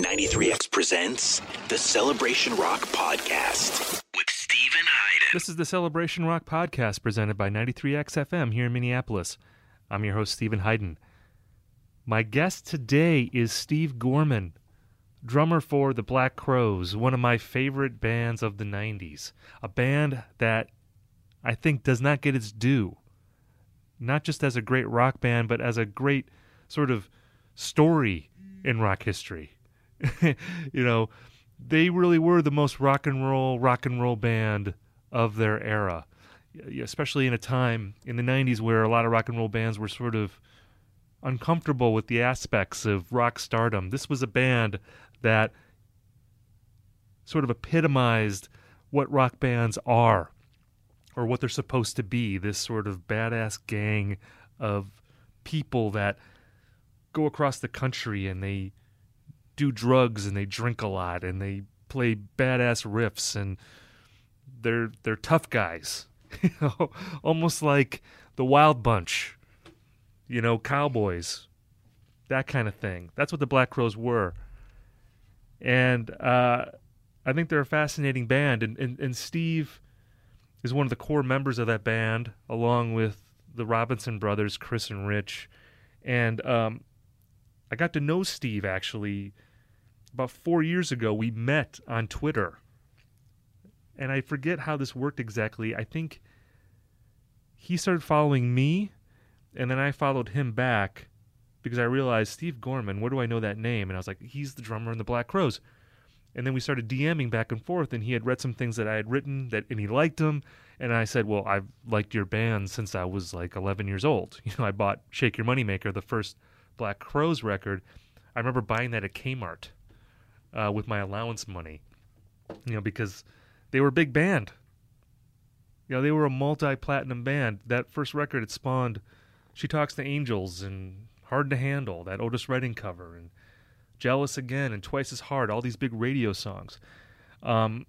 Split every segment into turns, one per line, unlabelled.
93X presents the Celebration Rock Podcast with Steven Hyden.
This is the Celebration Rock podcast presented by 93X FM here in Minneapolis. I'm your host, Steven Hyden. My guest today is Steve Gorman, drummer for the Black Crowes, one of my favorite bands of the 90s. A band that I think does not get its due, not just as a great rock band, but as a great sort of story in rock history. you know, they really were the most rock and roll rock and roll band of their era, especially in a time in the 90s where a lot of rock and roll bands were sort of uncomfortable with the aspects of rock stardom. This was a band that sort of epitomized what rock bands are or what they're supposed to be this sort of badass gang of people that go across the country and they do drugs and they drink a lot and they play badass riffs and they're they're tough guys. you know, almost like the Wild Bunch. You know, cowboys. That kind of thing. That's what the Black Crowes were. And uh, I think they're a fascinating band and, and, and Steve is one of the core members of that band, along with the Robinson brothers, Chris and Rich. And um, I got to know Steve actually about four years ago. We met on Twitter. And I forget how this worked exactly. I think he started following me, and then I followed him back because I realized Steve Gorman, where do I know that name? And I was like, he's the drummer in the Black Crowes. And then we started DMing back and forth, and he had read some things that I had written that, and he liked them. And I said, "Well, I've liked your band since I was like 11 years old. You know, I bought Shake Your Moneymaker, the first Black Crowes record. I remember buying that at Kmart uh, with my allowance money. You know, because they were a big band. You know, they were a multi-platinum band. That first record it spawned "She Talks to Angels" and "Hard to Handle," that Otis Redding cover, and Jealous Again and Twice as Hard, all these big radio songs. Um,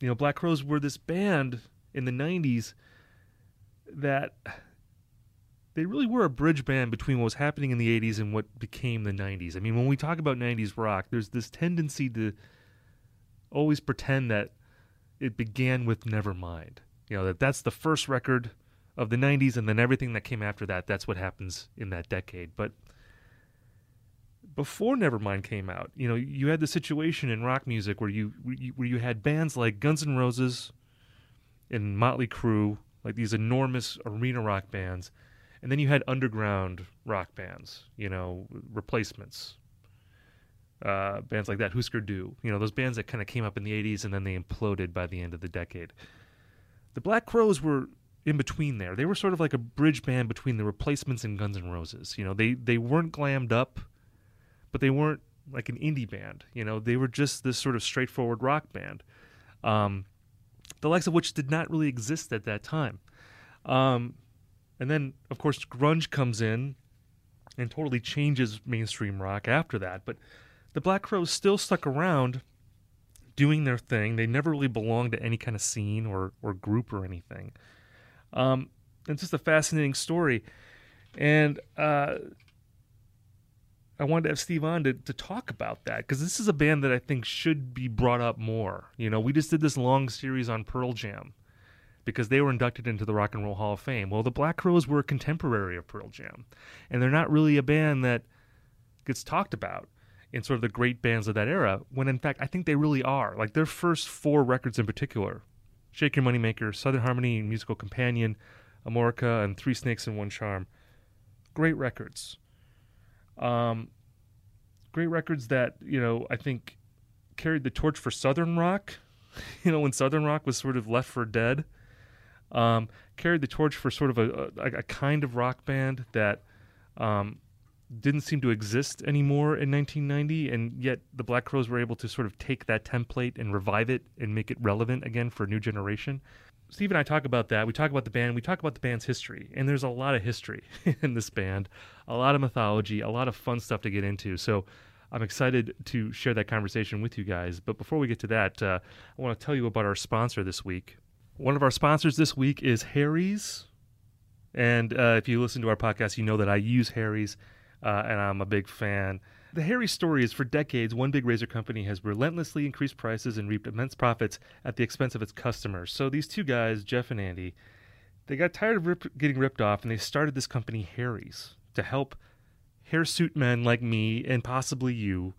you know, Black Crowes were this band in the 90s that they really were a bridge band between what was happening in the 80s and what became the 90s. I mean, when we talk about 90s rock, there's this tendency to always pretend that it began with Nevermind. You know, that that's the first record of the 90s and then everything that came after that, that's what happens in that decade. But before Nevermind came out, you know, you had the situation in rock music where you where you had bands like Guns N' Roses and Motley Crue, like these enormous arena rock bands, and then you had underground rock bands, you know, replacements, uh, bands like that, Husker Du, you know, those bands that kind of came up in the '80s and then they imploded by the end of the decade. The Black Crowes were in between there. They were sort of like a bridge band between the replacements and Guns N' Roses. You know, they they weren't glammed up but they weren't like an indie band. You know, they were just this sort of straightforward rock band, um, the likes of which did not really exist at that time. Um, and then, of course, grunge comes in and totally changes mainstream rock after that. But the Black Crowes still stuck around doing their thing. They never really belonged to any kind of scene or, or group or anything. Um, it's just a fascinating story. And uh, I wanted to have Steve on to, to talk about that because this is a band that I think should be brought up more. You know, we just did this long series on Pearl Jam because they were inducted into the Rock and Roll Hall of Fame. Well, the Black Crowes were a contemporary of Pearl Jam, and they're not really a band that gets talked about in sort of the great bands of that era, when in fact I think they really are. Like their first four records in particular Shake Your Moneymaker, Southern Harmony, Musical Companion, Amorica, and Three Snakes and One Charm. Great records. Um, great records that you know I think carried the torch for Southern rock. you know when Southern rock was sort of left for dead, um, carried the torch for sort of a, a, a kind of rock band that um, didn't seem to exist anymore in 1990, and yet the Black Crowes were able to sort of take that template and revive it and make it relevant again for a new generation. Steve and I talk about that. We talk about the band. We talk about the band's history, and there's a lot of history in this band, a lot of mythology, a lot of fun stuff to get into. So I'm excited to share that conversation with you guys. But before we get to that, uh, I want to tell you about our sponsor this week. One of our sponsors this week is Harry's, and uh, if you listen to our podcast, you know that I use Harry's, uh, and I'm a big fan. The Harry story is for decades, one big razor company has relentlessly increased prices and reaped immense profits at the expense of its customers. So these two guys, Jeff and Andy, they got tired of rip- getting ripped off and they started this company, Harry's, to help hirsute men like me and possibly you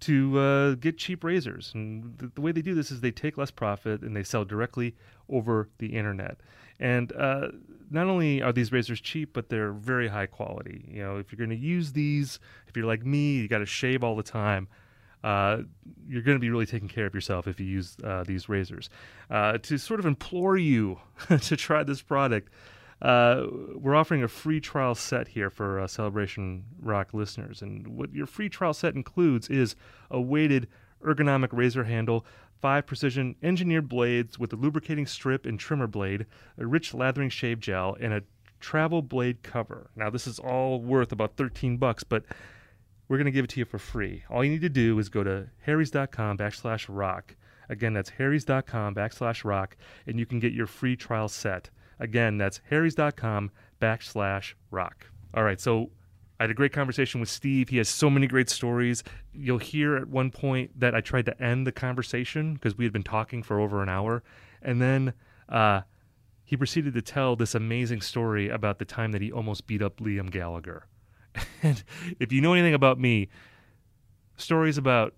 to uh, get cheap razors. And the, the, way they do this is they take less profit and they sell directly over the internet. And uh, not only are these razors cheap, but they're very high quality. You know, if you're going to use these, if you're like me, you got to shave all the time. Uh, you're going to be really taking care of yourself if you use uh, these razors. Uh, to sort of implore you to try this product, uh, we're offering a free trial set here for uh, Celebration Rock listeners. And what your free trial set includes is a weighted ergonomic razor handle, five precision engineered blades with a lubricating strip and trimmer blade, a rich lathering shave gel, and a travel blade cover. Now, this is all worth about 13 bucks, but we're going to give it to you for free. All you need to do is go to harrys.com backslash rock. Again, that's harrys.com backslash rock, and you can get your free trial set. Again, that's harrys.com backslash rock. All right, so I had a great conversation with Steve. He has so many great stories. You'll hear at one point that I tried to end the conversation because we had been talking for over an hour. And then uh, he proceeded to tell this amazing story about the time that he almost beat up Liam Gallagher. and if you know anything about me, stories about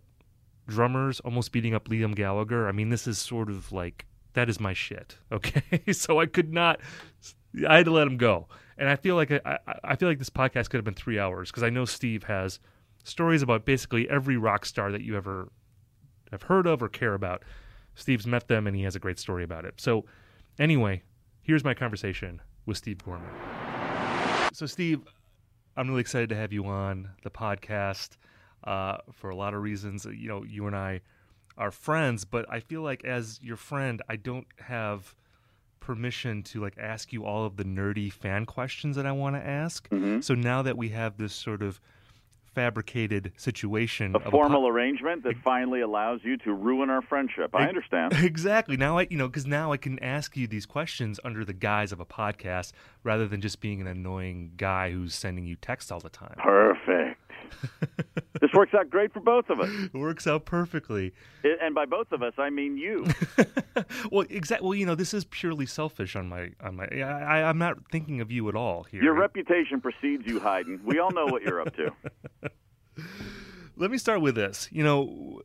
drummers almost beating up Liam Gallagher, I mean, this is sort of like that is my shit. Okay, so I could not. I had to let him go, and I feel like I, I feel like this podcast could have been three hours because I know Steve has stories about basically every rock star that you ever have heard of or care about. Steve's met them, and he has a great story about it. So, anyway, here's my conversation with Steve Gorman. So, Steve, I'm really excited to have you on the podcast uh, for a lot of reasons. You know, you and I are friends, but I feel like as your friend, I don't have permission to like ask you all of the nerdy fan questions that I want to ask.
Mm-hmm.
So now that we have this sort of fabricated situation,
a formal a po- arrangement that finally allows you to ruin our friendship. I understand
exactly. Now I, you know, because now I can ask you these questions under the guise of a podcast rather than just being an annoying guy who's sending you texts all the time.
Perfect. this works out great for both of us.
It works out perfectly.
It, and by both of us, I mean you.
well, exactly. Well, you know, this is purely selfish on my on my. I, I'm not thinking of you at all here.
Your reputation precedes you, Hayden. We all know what you're up to.
Let me start with this. You know,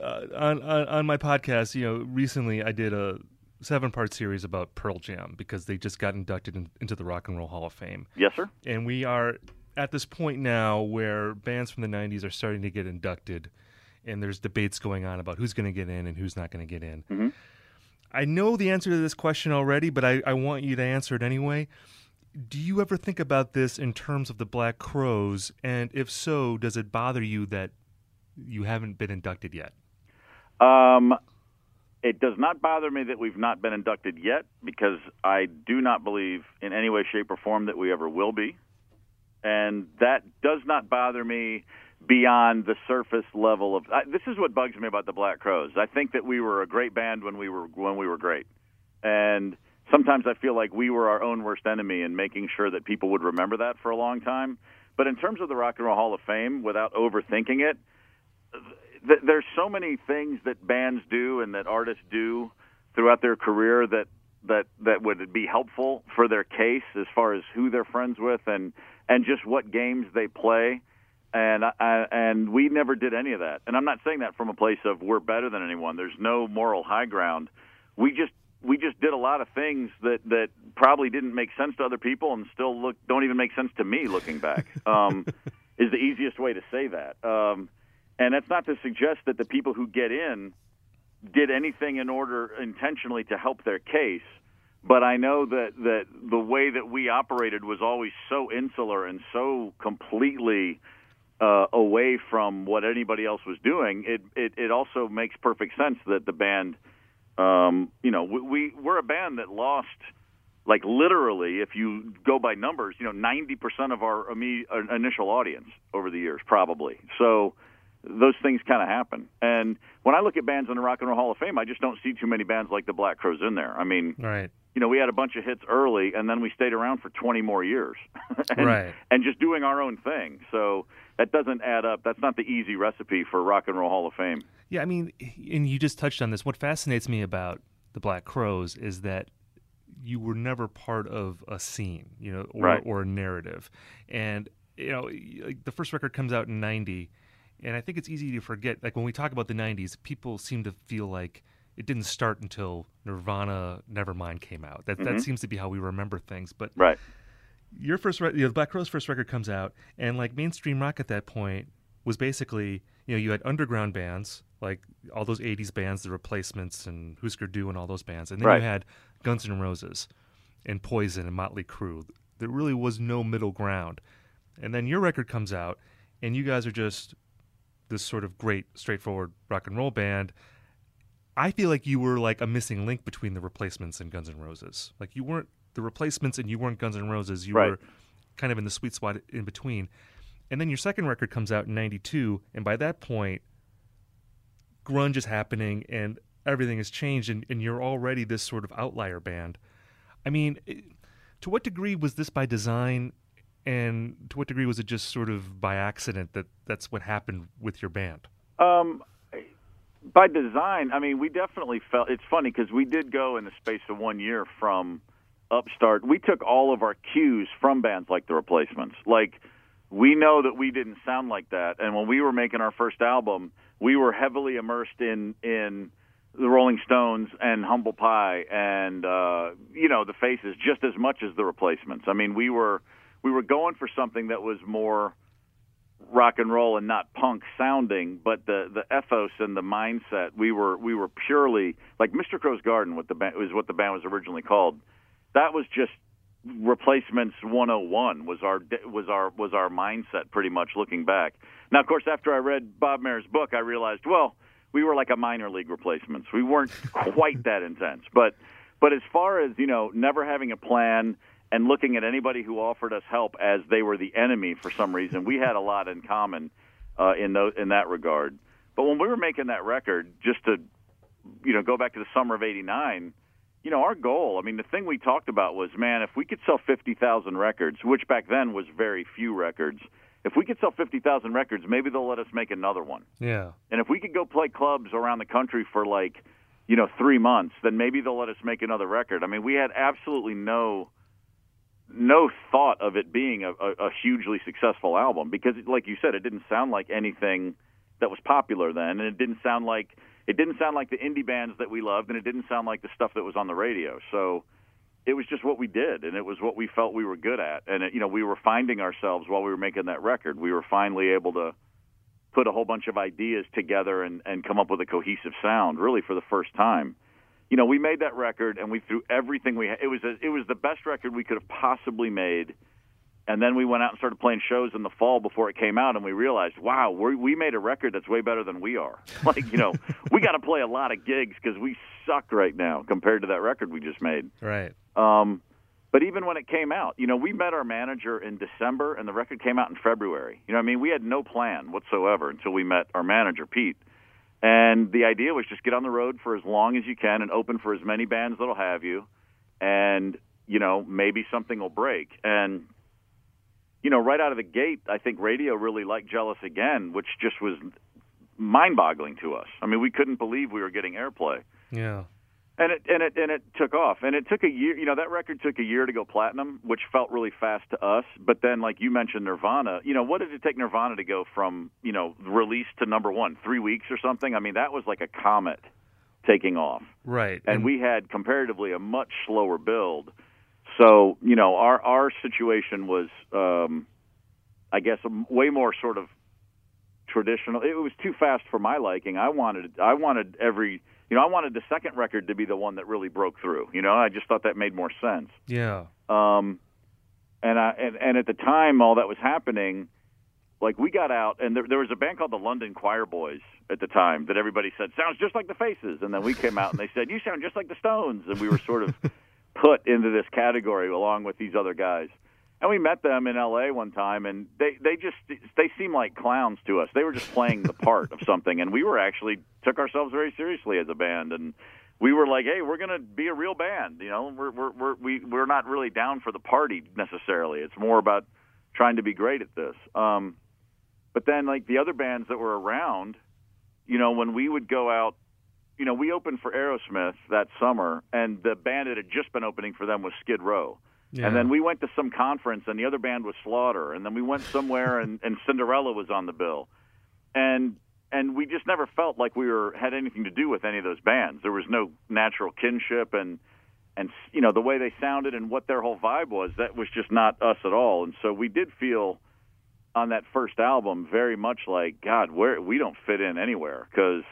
uh, on, on on my podcast, you know, recently I did a seven part series about Pearl Jam because they just got inducted in, into the Rock and Roll Hall of Fame.
Yes, sir.
And we are at this point now where bands from the 90s are starting to get inducted and there's debates going on about who's going to get in and who's not going to get in.
Mm-hmm.
I know the answer to this question already, but I, I want you to answer it anyway. Do you ever think about this in terms of the Black Crowes? And if so, does it bother you that you haven't been inducted yet?
Um, it does not bother me that we've not been inducted yet because I do not believe in any way, shape, or form that we ever will be and that does not bother me beyond the surface level of I, this is what bugs me about the Black Crowes. I think that we were a great band when we were when we were great. And sometimes I feel like we were our own worst enemy in making sure that people would remember that for a long time. But in terms of the Rock and Roll Hall of Fame without overthinking it, th- there's so many things that bands do and that artists do throughout their career that that that would be helpful for their case as far as who they're friends with and and just what games they play. And I, and we never did any of that. And I'm not saying that from a place of we're better than anyone. There's no moral high ground. We just we just did a lot of things that that probably didn't make sense to other people and still look don't even make sense to me looking back. Um, is the easiest way to say that. Um, and that's not to suggest that the people who get in did anything in order intentionally to help their case but I know that that the way that we operated was always so insular and so completely uh, away from what anybody else was doing. It, it it also makes perfect sense that the band, um, you know, we, we we're a band that lost. Like literally, if you go by numbers, you know, ninety percent of our uh, initial audience over the years, probably. So, those things kind of happen. And when I look at bands in the Rock and Roll Hall of Fame, I just don't see too many bands like the Black Crowes in there. I mean,
right
you know, we had a bunch of hits early, and then we stayed around for 20 more years, and,
right?
And just doing our own thing. So that doesn't add up. That's not the easy recipe for Rock and Roll Hall of Fame.
Yeah, I mean, and you just touched on this. What fascinates me about the Black Crowes is that you were never part of a scene, you know, or,
Right.
or a narrative. And you know, like the first record comes out in '90, and I think it's easy to forget. Like when we talk about the '90s, people seem to feel like it didn't start until Nirvana, Nevermind came out. That that mm-hmm. seems to be how we remember things. But
Right.
your first, re- you know, the Black Crowes' first record comes out, and like mainstream rock at that point was basically, you know, you had underground bands like all those '80s bands, the Replacements and Husker Du and all those bands, and then
Right.
you had Guns N' Roses and Poison and Motley Crue. There really was no middle ground. And then your record comes out, and you guys are just this sort of great, straightforward rock and roll band. I feel like you were like a missing link between the Replacements and Guns N' Roses. Like you weren't the Replacements and you weren't Guns N' Roses. You
Right.
were kind of in the sweet spot in between. And then your second record comes out in 92 and by that point grunge is happening and everything has changed and, and you're already this sort of outlier band. I mean, it- to what degree was this by design and to what degree was it just sort of by accident that that's what happened with your band?
Um, by design, I mean, we definitely felt. It's funny because we did go in the space of one year from Upstart. We took all of our cues from bands like The Replacements. Like, we know that we didn't sound like that, and when we were making our first album, we were heavily immersed in in the Rolling Stones and Humble Pie and uh, you know the Faces just as much as The Replacements. I mean, we were we were going for something that was more rock and roll and not punk sounding, but the the ethos and the mindset we were we were purely like Mr. Crowe's Garden. What the band was what the band was originally called. That was just replacements 101 was our was our was our mindset pretty much looking back. Now, of course, after I read Bob Mehr's book, I realized well we were like a minor league replacements. We weren't quite that intense, but but as far as you know, never having a plan and looking at anybody who offered us help as they were the enemy for some reason, we had a lot in common uh, in those, in that regard. But when we were making that record, just to you know go back to the summer of '89, you know our goal. I mean, the thing we talked about was, man, if we could sell 50,000 records, which back then was very few records. If we could sell 50,000 records, maybe they'll let us make another one.
Yeah.
And if we could go play clubs around the country for like, you know, three months, then maybe they'll let us make another record. I mean, we had absolutely no no thought of it being a, a, a hugely successful album because, like you said, it didn't sound like anything that was popular then, and it didn't sound like it didn't sound like the indie bands that we loved, and it didn't sound like the stuff that was on the radio. So it was just what we did, and it was what we felt we were good at, and it, you know, we were finding ourselves while we were making that record. We were finally able to put a whole bunch of ideas together and, and come up with a cohesive sound, really for the first time. You know, we made that record and we threw everything we had. It was a, it was the best record we could have possibly made. And then we went out and started playing shows in the fall before it came out, and we realized, wow, we we made a record that's way better than we are. Like, you know, we got to play a lot of gigs because we suck right now compared to that record we just made.
Right.
Um, but even when it came out, you know, we met our manager in December, and the record came out in February. You know, what I mean, we had no plan whatsoever until we met our manager, Pete. And the idea was just get on the road for as long as you can and open for as many bands that'll have you, and you know, maybe something will break. And you know, right out of the gate, I think radio really liked Jealous Again, which just was mind-boggling to us. I mean, we couldn't believe we were getting airplay
Yeah.
And it and it and it took off. And it took a year you know that record took a year to go platinum which felt really fast to us. But then like you mentioned nirvana you know what did it take nirvana to go from you know release to number one? Three weeks or something? I mean that was like a comet taking off.
Right.
and we had comparatively a much slower build. So you know our our situation was um i guess a, way more sort of traditional it was too fast for my liking. I wanted i wanted every you know i wanted the second record to be the one that really broke through you know? I just thought that made more sense.
Yeah.
um and i and, and at the time all that was happening like we got out and there, there was a band called the London Quireboys at the time that everybody said sounds just like the faces. And then we came out and they said you sound just like the stones. And we were sort of put into this category along with these other guys and we met them in LA one time and they they just they seemed like clowns to us they were just playing the part of something and we were actually took ourselves very seriously as a band and we were like, hey, we're to be a real band. You know, we're we're we're we, we're not really down for the party necessarily. It's more about trying to be great at this. Um, But then, like the other bands that were around, you know, when we would go out, you know, we opened for Aerosmith that summer, and the band that had just been opening for them was Skid Row.
Yeah.
And then we went to some conference, and the other band was Slaughter. And then we went somewhere, and, and Cinderella was on the bill. And and we just never felt like we were had anything to do with any of those bands. There was no natural kinship, and and you know the way they sounded and what their whole vibe was. That was just not us at all. And so we did feel on that first album very much like God, where we don't fit in anywhere because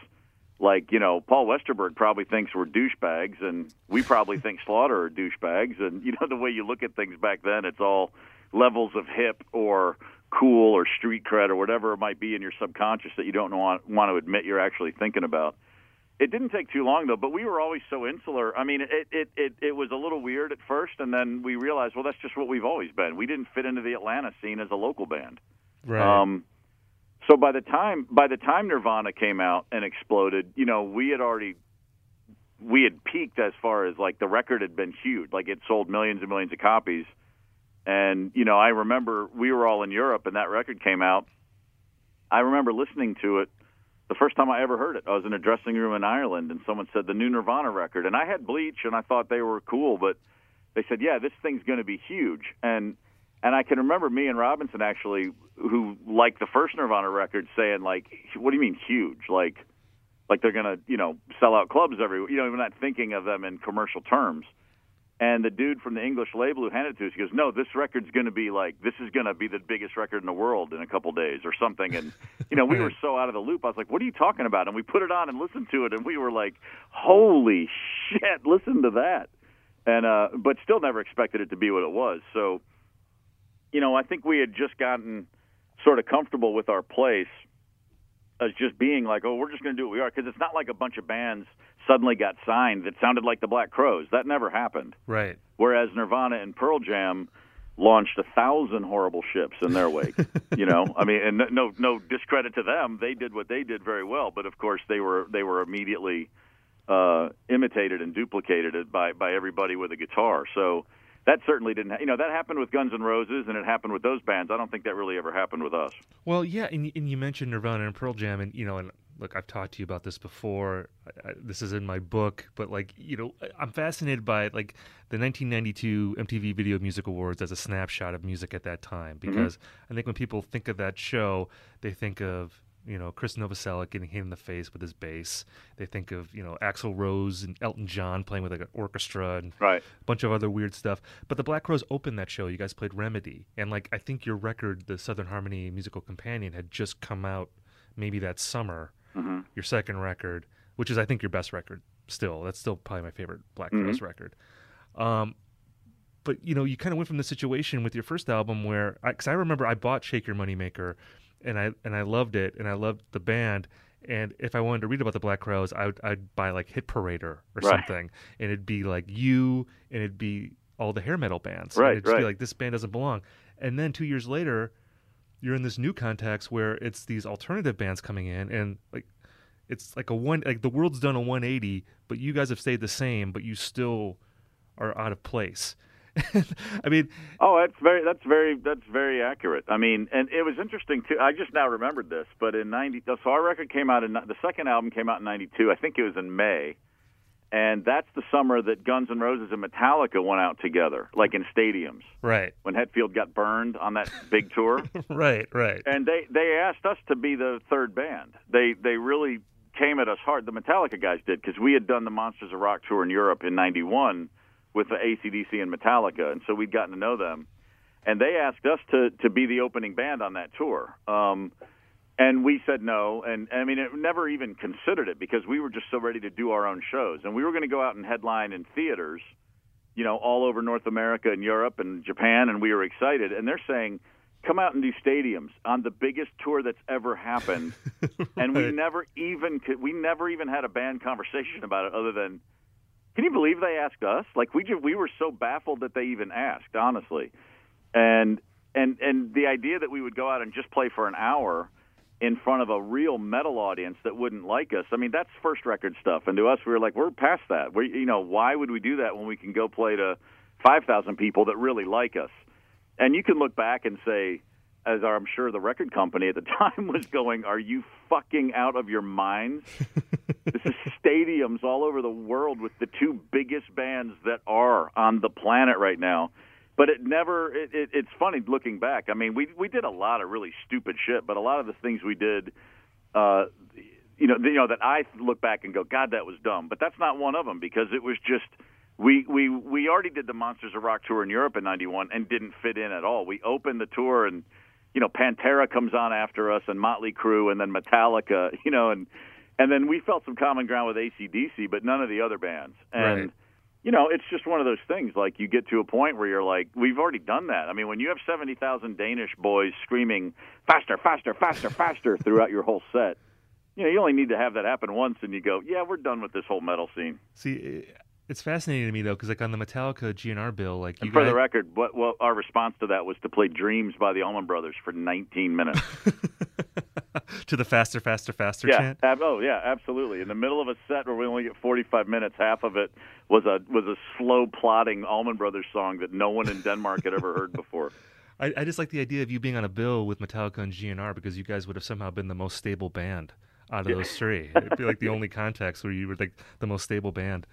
like you know Paul Westerberg probably thinks we're douchebags, and we probably think Slaughter are douchebags, and you know the way you look at things back then, it's all levels of hip or cool or street cred or whatever it might be in your subconscious that you don't want want to admit you're actually thinking about. It didn't take too long though, but we were always so insular. I mean, it it it, it was a little weird at first, and then we realized, well, that's just what we've always been. We didn't fit into the Atlanta scene as a local band.
right.
Um, so by the time by the time Nirvana came out and exploded, you know, we had already we had peaked as far as like the record had been huge, like it sold millions and millions of copies. And you know, I remember we were all in Europe and that record came out. I remember listening to it the first time I ever heard it. I was in a dressing room in Ireland and someone said the new Nirvana record and I had Bleach and I thought they were cool, but they said, "Yeah, this thing's going to be huge." And and I can remember me and Robinson actually, who liked the first Nirvana record, saying like, "What do you mean huge? Like, like they're gonna, you know, sell out clubs every, you know, we're not thinking of them in commercial terms." And the dude from the English label who handed it to us, he goes, "No, this record's going to be like this is going to be the biggest record in the world in a couple days or something." And you know, we were so out of the loop. I was like, "What are you talking about?" And we put it on and listened to it, and we were like, "Holy shit! Listen to that!" And uh, but still never expected it to be what it was. So you know, I think we had just gotten sort of comfortable with our place as just being like, oh, we're just going to do what we are. Because it's not like a bunch of bands suddenly got signed that sounded like the Black Crowes. That never happened.
right.
Whereas Nirvana and Pearl Jam launched a thousand horrible ships in their wake. you know, I mean, and no, no discredit to them. They did what they did very well, but of course they were they were immediately uh, imitated and duplicated by by everybody with a guitar. So that certainly didn't. Ha- you know, that happened with Guns N' Roses, and it happened with those bands. I don't think that really ever happened with us.
Well, yeah, and, and you mentioned Nirvana and Pearl Jam, and you know, and look, I've talked to you about this before. I, I, this is in my book, but like, you know, I'm fascinated by like the 1992 MTV Video Music Awards as a snapshot of music at that time, mm-hmm. because I think when people think of that show, they think of you know Chris Novoselic getting hit in the face with his bass. They think of you know Axl Rose and Elton John playing with like an orchestra and
Right.
a bunch of other weird stuff. But the Black Crowes opened that show. You guys played Remedy, and like I think your record, the Southern Harmony Musical Companion, had just come out maybe that summer.
Mm-hmm.
Your second record, which is I think your best record still. That's still probably my favorite Black Crowes record. Um, but you know, you kind of went from the situation with your first album where, because I, remember I bought Shake Your Moneymaker, and I and I loved it, and I loved the band. And if I wanted to read about the Black Crowes, I would I'd buy like Hit Parader or
Right.
something, and it'd be like you, and it'd be all the hair metal bands.
Right,
and it'd just be
right.
like this band doesn't belong. And then two years later, you're in this new context where it's these alternative bands coming in, and like it's like a one like the world's done a 180, but you guys have stayed the same, but you still are out of place. I mean,
Oh, that's very that's very that's very accurate. I mean, and it was interesting too. I just now remembered this, but in '90, so our record came out in the second album came out in '92. I think it was in May, and that's the summer that Guns N' Roses and Metallica went out together, like in stadiums
right,
when Hetfield got burned on that big tour.
right, right.
and they they asked us to be the third band. They they really came at us hard. The Metallica guys did because we had done the Monsters of Rock tour in Europe in '91 with the ACDC and Metallica, and so we'd gotten to know them. And they asked us to to be the opening band on that tour. Um, and we said no, and I mean, it never even considered it because we were just so ready to do our own shows, and we were going to go out and headline in theaters, you know, all over North America and Europe and Japan, and we were excited. And they're saying, come out and do stadiums on the biggest tour that's ever happened, and we never even could, we never even had a band conversation about it, other than, can you believe they asked us? Like we just, we were so baffled that they even asked, honestly, and and and the idea that we would go out and just play for an hour in front of a real metal audience that wouldn't like us. I mean, that's first record stuff. And to us, we were like, we're past that. We, you know, why would we do that when we can go play to 5,000 people that really like us? And you can look back and say, as I'm sure the record company at the time was going, "Are you fucking out of your minds?" this is stadiums all over the world with the two biggest bands that are on the planet right now. But it never. It, it, it's funny looking back. I mean, we we did a lot of really stupid shit, but a lot of the things we did. Uh, you know, you know that I look back and go, God, that was dumb. But that's not one of them because it was just we we we already did the Monsters of Rock tour in Europe in '91 and didn't fit in at all. We opened the tour and you know Pantera comes on after us and Motley Crue and then Metallica, you know, and and then we felt some common ground with ACDC, but none of the other bands. And
Right.
you know, it's just one of those things. Like you get to a point where you're like, we've already done that. I mean, when you have seventy thousand Danish boys screaming faster, faster, faster, faster throughout your whole set. You know, you only need to have that happen once, and you go, "Yeah, we're done with this whole metal scene."
See, it's fascinating to me though, because like on the Metallica GNR bill, like you
And for the record, what, what our response to that was to play "Dreams" by the Allman Brothers for 19 minutes.
to the faster, faster, faster
yeah,
chant.
ab- oh yeah, absolutely. In the middle of a set where we only get 45 minutes, half of it was a was a slow plodding Allman Brothers song that no one in Denmark had ever heard before.
I, I just like the idea of you being on a bill with Metallica and GNR because you guys would have somehow been the most stable band out of those three. It'd be like the only context where you were like the most stable band.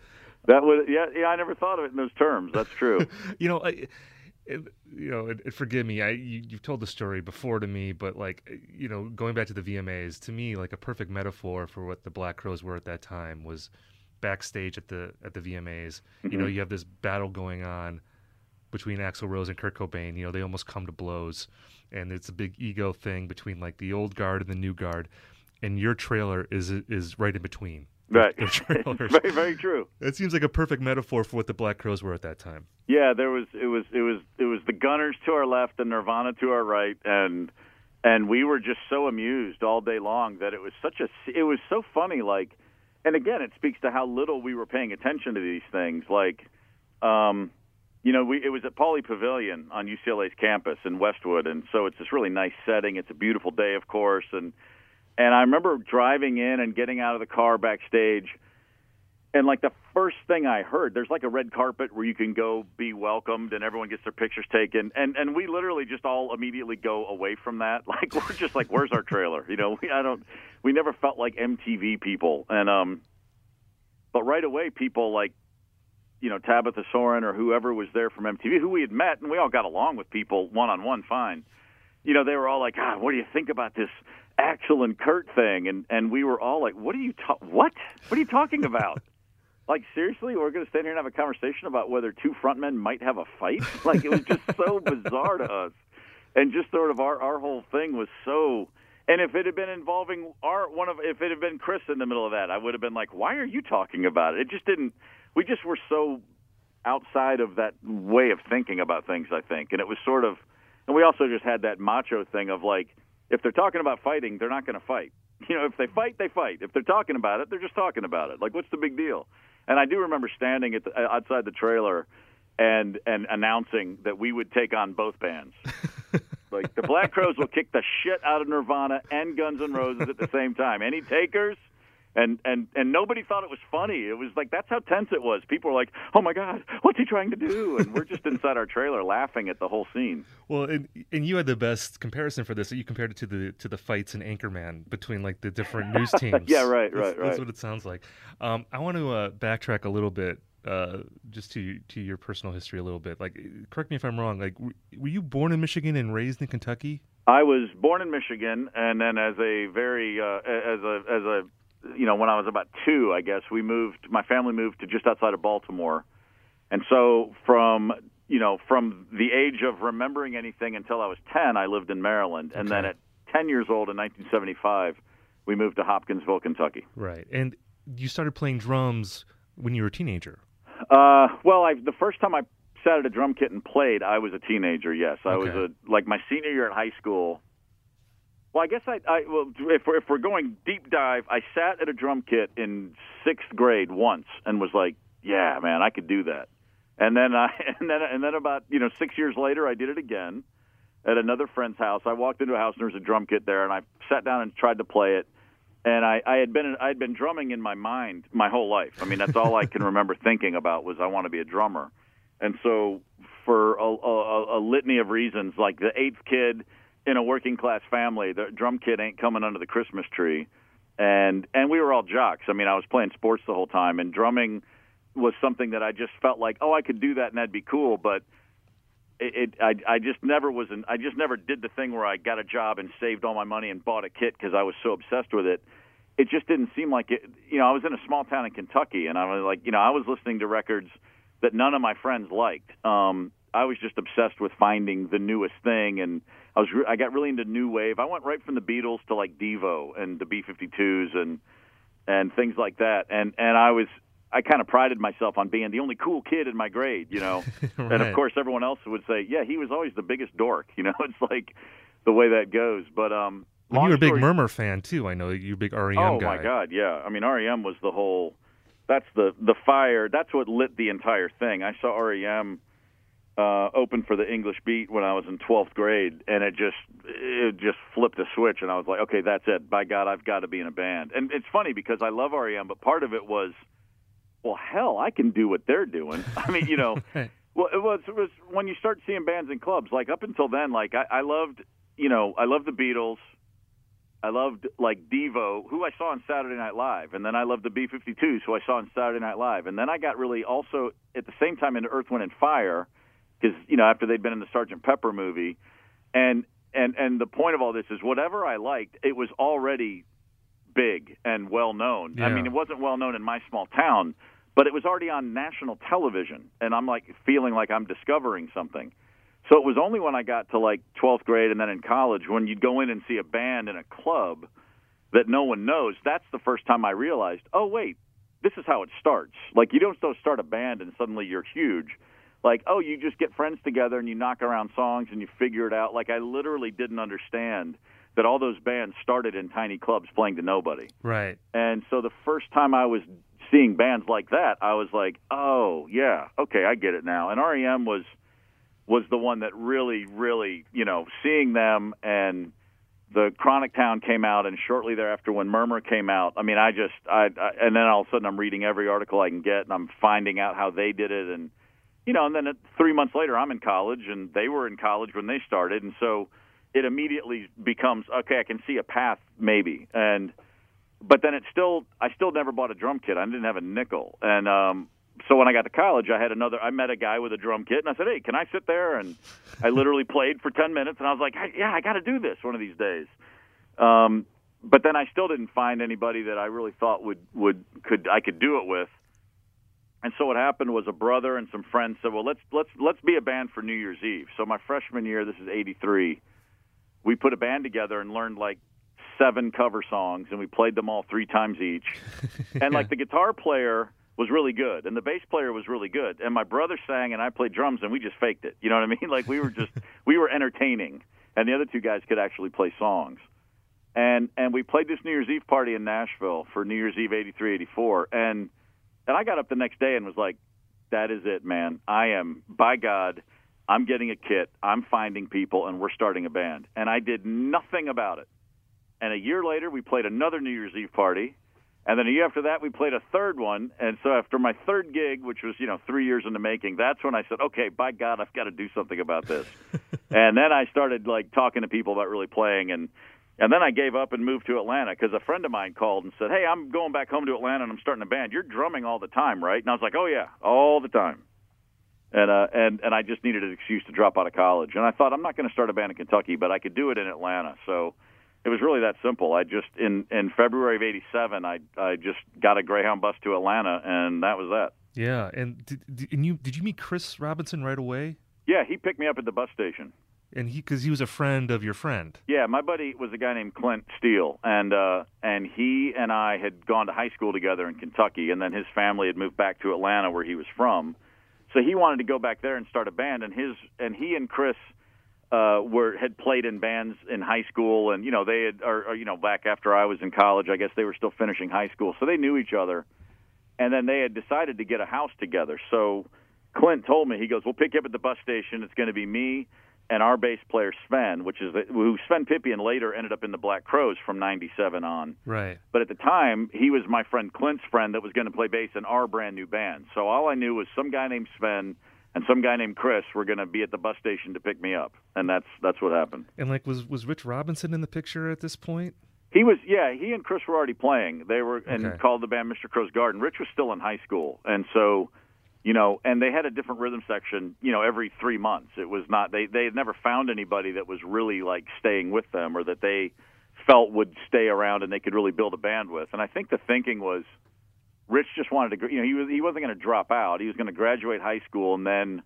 That was yeah, yeah. I never thought of it in those terms. That's true.
You know, I, it, you know, it, it- forgive me. I you, you've told the story before to me, but like you know, going back to the VMAs, to me, like a perfect metaphor for what the Black Crowes were at that time was backstage at the at the VMAs. You know, mm-hmm. you have this battle going on between Axl Rose and Kurt Cobain. You know, they almost come to blows, and it's a big ego thing between like the old guard and the new guard. And your trailer is is right in between.
Right. Very very true.
It seems like a perfect metaphor for what the Black Crowes were at that time.
Yeah, there was it was it was it was the Gunners to our left and Nirvana to our right, and and we were just so amused all day long that it was such a it was so funny. Like, and again, it speaks to how little we were paying attention to these things. Like, um, you know, we it was at Pauley Pavilion on UCLA's campus in Westwood, and so it's this really nice setting. It's a beautiful day, of course, and and I remember driving in and getting out of the car backstage and like the first thing I heard, there's like a red carpet where you can go be welcomed and everyone gets their pictures taken. And and we literally just all immediately go away from that. Like we're just like, where's our trailer? You know, we I don't we never felt like MTV people. And um but right away people like you know, Tabitha Soren or whoever was there from MTV, who we had met and we all got along with people one on one fine. You know, they were all like, ah, what do you think about this Axl and Kurt thing? And and we were all like, what are you ta- what? What are you talking about? Like seriously, we're going to stand here and have a conversation about whether two frontmen might have a fight? Like it was just so bizarre to us, and just sort of our our whole thing was so. And if it had been involving our one of, if it had been Chris in the middle of that, I would have been like, "Why are you talking about it?" It just didn't. We just were so outside of that way of thinking about things. I think, and it was sort of, and we also just had that macho thing of like, if they're talking about fighting, they're not going to fight. You know, if they fight, they fight. If they're talking about it, they're just talking about it. Like, what's the big deal? And I do remember standing at the, uh, outside the trailer and and announcing that we would take on both bands. like the Black Crowes will kick the shit out of Nirvana and Guns N' Roses at the same time. Any takers? And and and nobody thought it was funny. It was like that's how tense it was. People were like, "Oh my god, what's he trying to do?" And we're just inside our trailer laughing at the whole scene.
Well, and, and you had the best comparison for this. You compared it to the to the fights in Anchorman between like the different news teams.
Yeah, right,
That's-
right,
That's what it sounds like. Um, I want to uh, backtrack a little bit, uh, just to to your personal history a little bit. Like, correct me if I'm wrong. Like, w- were you born in Michigan and raised in Kentucky?
I was born in Michigan, and then as a very uh, as a as a you know when I was about two, I guess we moved. My family moved to just outside of Baltimore, and so from you know from the age of remembering anything until I was ten, I lived in Maryland, and then at ten years old in 1975, we moved to Hopkinsville, Kentucky.
Right. And you started playing drums when you were a teenager.
Uh, well, I, the first time I sat at a drum kit and played, I was a teenager. Yes, I was a like my senior year at high school. Well, I guess I, I well, if we're, if we're going deep dive, I sat at a drum kit in sixth grade once and was like, "Yeah, man, I could do that." And then I, and then and then about you know six years later, I did it again at another friend's house. I walked into a house and there was a drum kit there, and I sat down and tried to play it. And I, I had been I had been drumming in my mind my whole life. I mean, that's all I can remember thinking about was I want to be a drummer. And so, for a, a, a litany of reasons, like the eighth kid in a working class family. The drum kit ain't coming under the Christmas tree, and and we were all jocks. I mean, I was playing sports the whole time, and drumming was something that I just felt like, oh, I could do that and that'd be cool, but it, it I I just never was an I just never did the thing where I got a job and saved all my money and bought a kit because I was so obsessed with it. It just didn't seem like it. You know, I was in a small town in Kentucky, and I was like, you know, I was listening to records that none of my friends liked. Um, I was just obsessed with finding the newest thing, and I was re- I got really into new wave. I went right from the Beatles to like Devo and the B52s and and things like that, and and I was I kind of prided myself on being the only cool kid in my grade, you know.
right.
And of course, everyone else would say, "Yeah, he was always the biggest dork." You know, it's like the way that goes. But um,
and you were a big Murmur fan too. I know you're a big REM
oh,
guy.
my God, yeah. I mean, REM was the whole. That's the the fire. That's what lit the entire thing. I saw REM uh, open for the English Beat when I was in 12th grade, and it just it just flipped a switch, and I was like, okay, that's it. By God, I've got to be in a band. And it's funny because I love REM, but part of it was, well, hell, I can do what they're doing. I mean, you know,
Right.
well, it was it was when you start seeing bands in clubs. Like up until then, like I, I loved, you know, I loved the Beatles. I loved like Devo, who I saw on Saturday Night Live, and then I loved the B-52s, who I saw on Saturday Night Live, and then I got really also at the same time into Earth, Wind and Fire, because you know after they'd been in the Sergeant Pepper movie, and and and the point of all this is whatever I liked, it was already big and well known. I mean, it wasn't well known in my small town, but it was already on national television, and I'm like feeling like I'm discovering something. So it was only when I got to like 12th grade and then in college when you'd go in and see a band in a club that no one knows. That's the first time I realized, oh wait, this is how it starts. Like you don't just start a band and suddenly you're huge. Like oh, you just get friends together and you knock around songs and you figure it out. Like I literally didn't understand that all those bands started in tiny clubs playing to nobody.
Right.
And so the first time I was seeing bands like that, I was like, "Oh, yeah, okay, I get it now." And REM was was the one that really, really, you know, seeing them and the Chronic Town came out, and shortly thereafter, when Murmur came out, I mean, I just, I, I, and then all of a sudden, I'm reading every article I can get, and I'm finding out how they did it, and you know, and then three months later, I'm in college, and they were in college when they started, and so it immediately becomes okay. I can see a path, maybe, and but then it still, I still never bought a drum kit. I didn't have a nickel, and um, so when I got to college, I had another. I met a guy with a drum kit, and I said, "Hey, can I sit there?" And I literally played for ten minutes, and I was like, "Yeah, I got to do this one of these days." Um, but then I still didn't find anybody that I really thought would would could I could do it with. And so what happened was a brother and some friends said, "Well, let's let's let's be a band for New Year's Eve." So my freshman year, this is '83, we put a band together and learned like seven cover songs, and we played them all three times each. And like the guitar player was really good, and the bass player was really good, and my brother sang, and I played drums, and we just faked it. You know what I mean? Like we were just we were entertaining, and the other two guys could actually play songs. And and we played this New Year's Eve party in Nashville for New Year's Eve '83, '84, and and I got up the next day and was like, "That is it, man. I am by God." I'm getting a kit. I'm finding people, and we're starting a band. And I did nothing about it. And a year later, we played another New Year's Eve party. And then a year after that, we played a third one. And so after my third gig, which was, you know, three years in the making, that's when I said, okay, by God, I've got to do something about this. and then I started, like, talking to people about really playing. And, and then I gave up and moved to Atlanta because a friend of mine called and said, hey, I'm going back home to Atlanta and I'm starting a band. You're drumming all the time, right? And I was like, oh, yeah, all the time and uh, and and I just needed an excuse to drop out of college. And I thought I'm not going to start a band in Kentucky, but I could do it in Atlanta. So it was really that simple. I just in in February of '87, I I just got a Greyhound bus to Atlanta, and that was that.
Yeah. And did, did, and you did you meet Chris Robinson right away?
Yeah, he picked me up at the bus station.
And he because he was a friend of your friend.
Yeah, my buddy was a guy named Clint Steele, and uh, and he and I had gone to high school together in Kentucky, and then his family had moved back to Atlanta, where he was from. So he wanted to go back there and start a band, and his and he and Chris uh, were had played in bands in high school, and you know they had, or, or you know back after I was in college, I guess they were still finishing high school, so they knew each other, and then they had decided to get a house together. So Clint told me he goes, "We'll pick you up at the bus station. It's going to be me." And our bass player Sven, which is the, who Sven Pipien later ended up in the Black Crowes from '97 on.
Right.
But at the time, he was my friend Clint's friend that was going to play bass in our brand new band. So all I knew was some guy named Sven and some guy named Chris were going to be at the bus station to pick me up, and that's that's what happened.
And like, was was Rich Robinson in the picture at this point?
He was, yeah. He and Chris were already playing. They were and
Okay.
called the band Mr. Crowe's Garden. Rich was still in high school, and so, you know, and they had a different rhythm section, you know, every three months. It was not they they had never found anybody that was really like staying with them or that they felt would stay around and they could really build a band with. And I think the thinking was, Rich just wanted to, you know, he was he wasn't going to drop out. He was going to graduate high school and then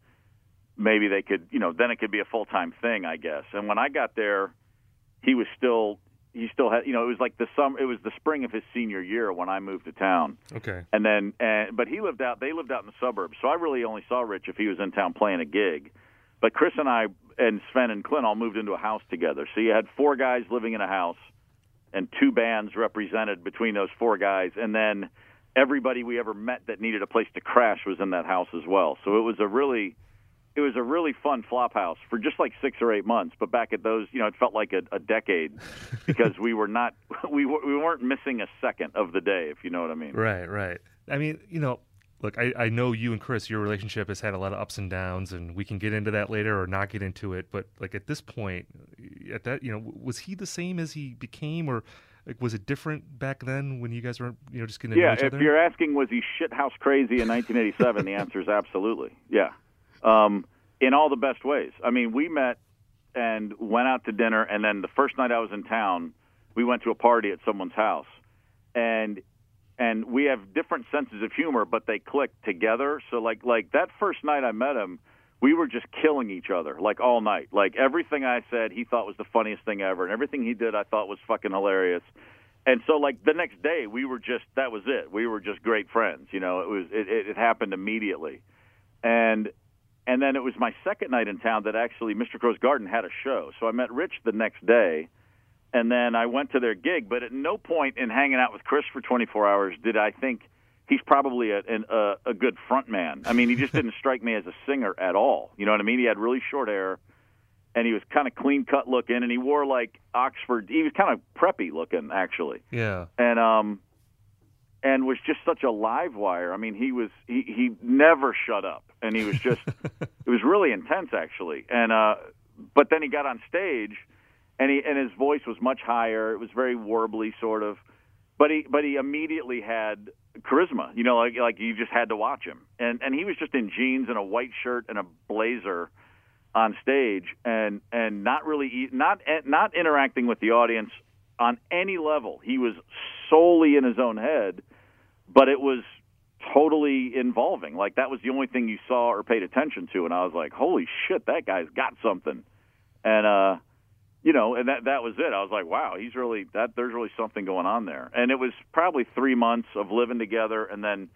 maybe they could, you know, then it could be a full time thing, I guess. And when I got there, he was still he still had, you know, it was like the summer, it was the spring of his senior year when I moved to town.
Okay.
and then and but he lived out they lived out in the suburbs so i really only saw rich if he was in town playing a gig. But chris and i and sven and clint all moved into a house together. So you had four guys living in a house and two bands represented between those four guys. And then everybody we ever met that needed a place to crash was in that house as well. So it was a really it was a really fun flop house for just like six or eight months but back at those you know it felt like a, a decade because we were not we, were, we weren't missing a second of the day if you know what i mean
Right, right. I mean, you know, look, I, I know you and Chris, your relationship has had a lot of ups and downs, and we can get into that later or not get into it. But like at this point, at that, you know, was he the same as he became, or like was it different back then when you guys were, you know, just getting to know
Yeah,
each
if
other?
you're asking was he shithouse crazy in 1987, the answer is absolutely. Yeah, um, in all the best ways. I mean, we met and went out to dinner, and then the first night I was in town, we went to a party at someone's house, and and we have different senses of humor, but they click together. So like like that first night I met him, we were just killing each other like all night. Like everything I said, he thought was the funniest thing ever, and everything he did, I thought was fucking hilarious. And so like the next day, we were just that was it. We were just great friends. You know, it was it, it, it happened immediately, and and then it was my second night in town that actually Mr. Crowe's Garden had a show. So I met Rich the next day, and then I went to their gig. But at no point in hanging out with Chris for 24 hours did I think he's probably a an, a, a good front man. I mean, he just didn't strike me as a singer at all. You know what I mean? He had really short hair, and he was kind of clean cut looking, and he wore like Oxford. He was kind of preppy looking actually
yeah,
and um and was just such a live wire. I mean, he was he he never shut up, and he was just it was really intense actually. And uh, but then he got on stage, and he and his voice was much higher. It was very warbly sort of, but he but he immediately had charisma. You know, like like you just had to watch him. And and he was just in jeans and a white shirt and a blazer on stage and and not really not not interacting with the audience on any level. He was solely in his own head, but it was totally involving. Like that was the only thing you saw or paid attention to, and I was like, "Holy shit, that guy's got something." And uh, you know, and that that was it. I was like, "Wow, he's really that. There's really something going on there." And it was probably three months of living together, and then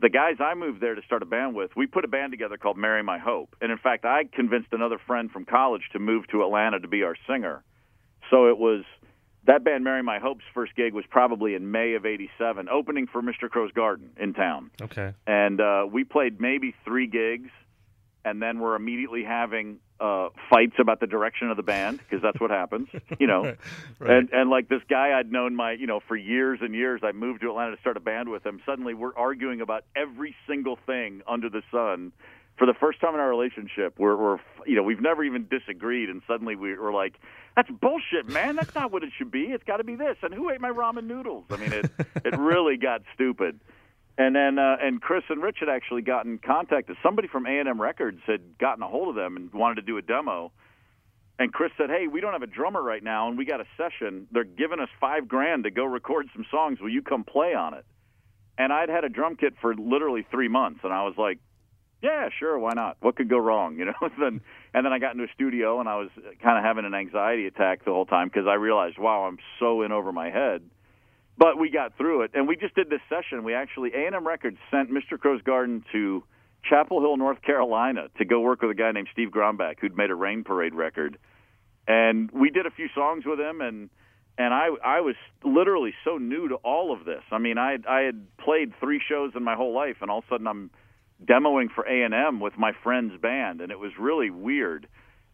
the guys I moved there to start a band with, we put a band together called Mary My Hope. And in fact, I convinced another friend from college to move to Atlanta to be our singer. So it was that band Mary My Hope's first gig was probably in May of 87, opening for Mr. Crowe's Garden in town.
okay,
And uh, we played maybe three gigs, and then we're immediately having uh, fights about the direction of the band because that's what happens, you know.
Right, right.
And and like this guy I'd known my you know for years and years. I moved to Atlanta to start a band with him. Suddenly we're arguing about every single thing under the sun. For the first time in our relationship, we're, we're you know we've never even disagreed, and suddenly we were like, "That's bullshit, man. That's not what it should be. It's got to be this." And who ate my ramen noodles? I mean, it it really got stupid. And then uh, and Chris and Rich had actually gotten contacted. Somebody from A and M Records had gotten a hold of them and wanted to do a demo. And Chris said, "Hey, we don't have a drummer right now, and we got a session. They're giving us five grand to go record some songs. Will you come play on it?" And I'd had a drum kit for literally three months, and I was like, "Yeah, sure, why not? What could go wrong?" You know. then and then I got into a studio, and I was kind of having an anxiety attack the whole time because I realized, wow, I'm so in over my head. But we got through it, and we just did this session. We actually A and M Records sent Mr. Crowe's Garden to Chapel Hill, North Carolina, to go work with a guy named Steve Grombach, who'd made a Rain Parade record, and we did a few songs with him, and and I I was literally so new to all of this. I mean, I I had played three shows in my whole life, and all of a sudden I'm demoing for A and M with my friend's band, and it was really weird,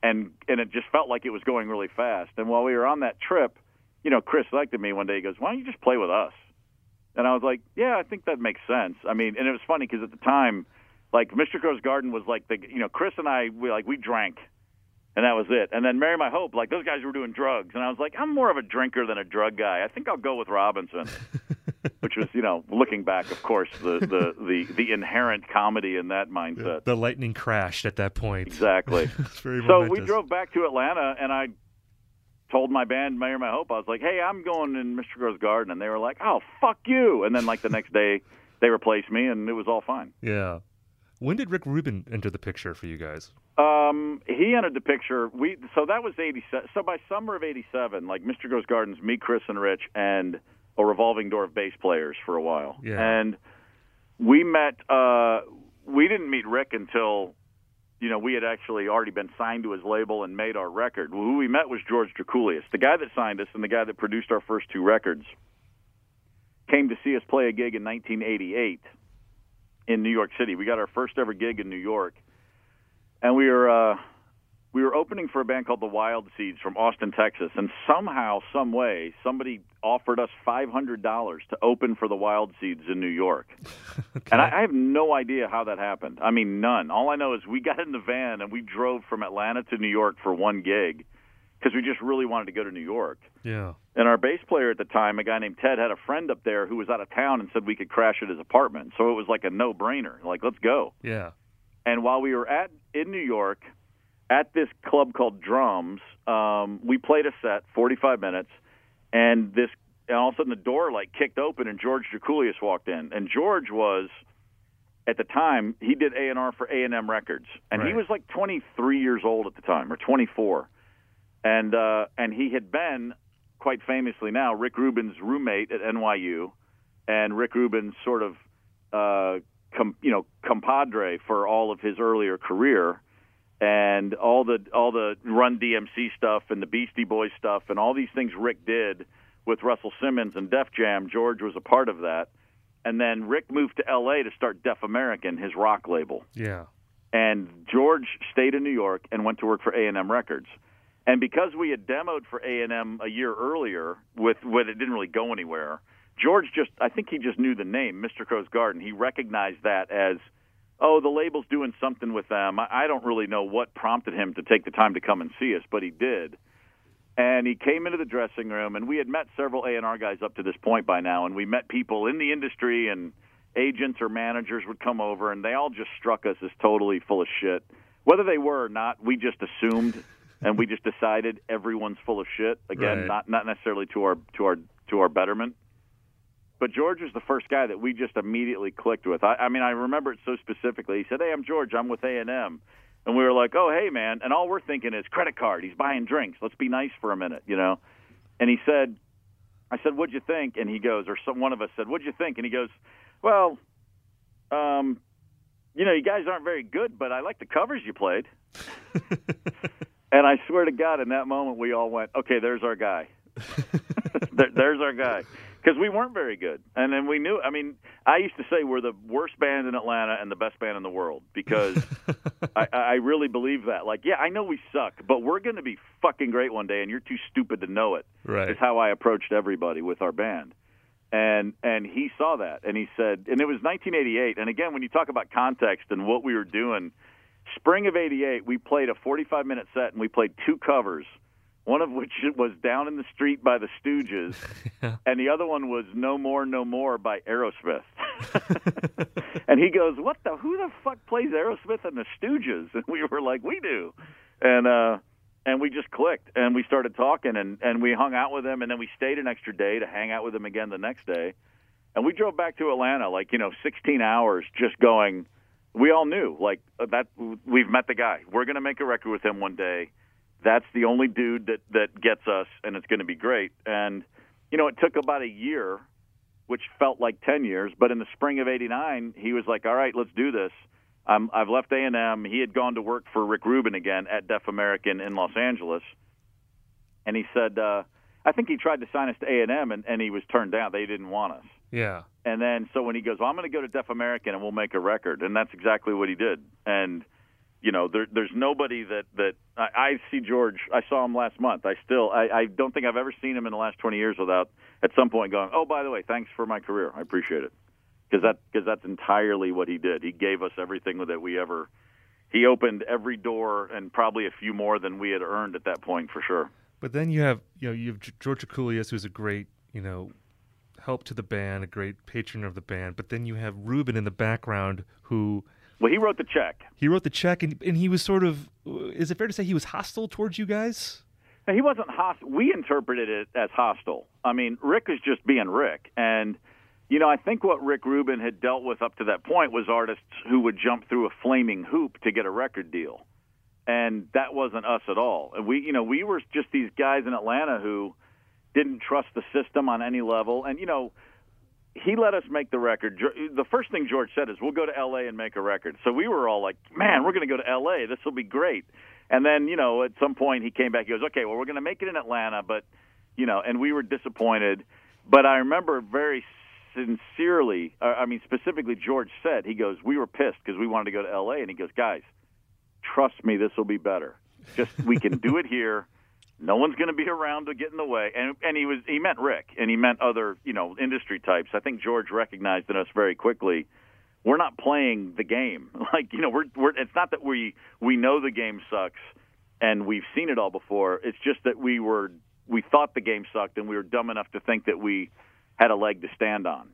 and and it just felt like it was going really fast. And while we were on that trip, you know, Chris looked at me one day. He goes, "Why don't you just play with us?" And I was like, "Yeah, I think that makes sense." I mean, and it was funny because at the time, like Mr. Crowe's Garden was like the you know Chris and I we like we drank, and that was it. And then Mary My Hope, like those guys were doing drugs, and I was like, I'm more of a drinker than a drug guy. I think I'll go with Robinson. Which was, you know, looking back, of course, the the the, the inherent comedy in that mindset.
The lightning crashed at that point.
Exactly. so
momentous.
we drove back to Atlanta, and I told my band, Mary My Hope, I was like, "Hey, I'm going in Mr. Crowe's Garden," and they were like, "Oh, fuck you!" And then like the next day, they replaced me, and it was all fine.
Yeah. When did Rick Rubin enter the picture for you guys?
Um, he entered the picture. We so that was eighty. So by summer of eighty seven, like Mr. Crowe's Gardens, me, Chris, and Rich, and a revolving door of bass players for a while.
Yeah.
And we met. Uh, we didn't meet Rick until you know we had actually already been signed to his label and made our record. Who we met was George Drakoulias, the guy that signed us and the guy that produced our first two records. Came to see us play a gig in 1988 in New York City. We got our first ever gig in New York, and we were uh, we were opening for a band called the Wild Seeds from Austin, Texas. And somehow, some way, somebody offered us five hundred dollars to open for the Wild Seeds in New York.
Okay.
And I, I have no idea how that happened. I mean, none. All I know is we got in the van and we drove from Atlanta to New York for one gig because we just really wanted to go to New York.
yeah.
And our bass player at the time, a guy named Ted, had a friend up there who was out of town and said we could crash at his apartment. So it was like a no-brainer. Like, let's go.
Yeah.
And while we were at in New York at this club called Drums, um, we played a set, 45 minutes, and this and all of a sudden the door like kicked open and George Drakoulias walked in. And George was at the time he did A&R for A&M Records, and he was like 23 years old at the time or 24. And uh, and he had been quite famously now Rick Rubin's roommate at NYU, and Rick Rubin's sort of uh, com, you know compadre for all of his earlier career, and all the all the Run DMC stuff and the Beastie Boys stuff and all these things Rick did with Russell Simmons and Def Jam. George was a part of that, and then Rick moved to L.A. to start Def American, his rock label
Yeah.
and George stayed in New York and went to work for A&M Records. And because we had demoed for A&M a year earlier with when it didn't really go anywhere, George just I think he just knew the name Mr. Crowe's Garden. He recognized that as oh, the label's doing something with them. I, I don't really know what prompted him to take the time to come and see us, but he did. And he came into the dressing room, and we had met several A&R guys up to this point by now, and we met people in the industry, and agents or managers would come over, and they all just struck us as totally full of shit. Whether they were or not, we just assumed, and we just decided everyone's full of shit. Again,
Right.
not not necessarily to our to our to our betterment. But George was the first guy that we just immediately clicked with. I, I mean, I remember it so specifically. He said, "Hey, I'm George. I'm with A and M," and we were like, "Oh, hey, man!" And all we're thinking is credit card. He's buying drinks. Let's be nice for a minute, you know. And he said, "I said, what'd you think?" And he goes, or some one of us said, "What'd you think?" And he goes, "Well, um, you know, you guys aren't very good, but I like the covers you played." and I swear to God, in that moment, we all went, "Okay, there's our guy." there, there's our guy because we weren't very good. And then we knew i mean i used to say we're the worst band in atlanta and the best band in the world because I, I really believe that. Like yeah i know we suck but we're going to be fucking great one day and you're too stupid to know it
Right.
is how i approached everybody with our band. And and he saw that and he said and it was 1988 and again when you talk about context and what we were doing spring of 88 we played a 45 minute set and we played two covers one of which was down in the street by the stooges and the other one was no more no more by aerosmith. And he goes what the who the fuck plays aerosmith and the stooges? And we were like we do. And uh and we just clicked and we started talking and and we hung out with him and then we stayed an extra day to hang out with him again the next day. And we drove back to Atlanta like you know 16 hours just going we all knew like that we've met the guy. We're going to make a record with him one day that's the only dude that that gets us and it's going to be great and you know it took about a year which felt like 10 years but in the spring of 89 he was like all right let's do this I'm, I've left A&M. He had gone to work for Rick Rubin again at Def American in Los Angeles, and he said, uh, "I think he tried to sign us to A&M, and, and he was turned down. They didn't want us."
yeah.
And then so when he goes, well, "I'm going to go to Def American, and we'll make a record," and that's exactly what he did. And you know, there, there's nobody that that I, I see George. I saw him last month. I still, I, I don't think I've ever seen him in the last 20 years without at some point going, "Oh, by the way, thanks for my career. I appreciate it." because that because that's entirely what he did. He gave us everything that we ever. He opened every door and probably a few more than we had earned at that point for sure.
But then you have you know you have George Drakoulias, who's a great you know help to the band, a great patron of the band. But then you have Rubin in the background who.
Well, he wrote the check.
He wrote the check, and, and he was sort of. Uh, is it fair to say he was hostile towards you guys?
Now, he wasn't hostile. We interpreted it as hostile. I mean, Rick is just being Rick, and you know, I think what Rick Rubin had dealt with up to that point was artists who would jump through a flaming hoop to get a record deal. And that wasn't us at all. And we, you know, we were just these guys in Atlanta who didn't trust the system on any level. And you know, he let us make the record. The first thing George said is, "We'll go to L.A. and make a record." So we were all like, "Man, we're going to go to L.A. This will be great." And then, you know, at some point he came back. He goes, "Okay, well, we're going to make it in Atlanta, but, you know," and we were disappointed. But I remember very sincerely, uh, I mean, specifically, George said, he goes, We were pissed because we wanted to go to LA. And he goes, Guys, trust me, this will be better. Just, we can do it here. No one's going to be around to get in the way. And, and he was, he meant Rick and he meant other, you know, industry types. I think George recognized in us very quickly. We're not playing the game. Like, you know, we're, we're, it's not that we, we know the game sucks and we've seen it all before. It's just that we were, we thought the game sucked and we were dumb enough to think that we, had a leg to stand on.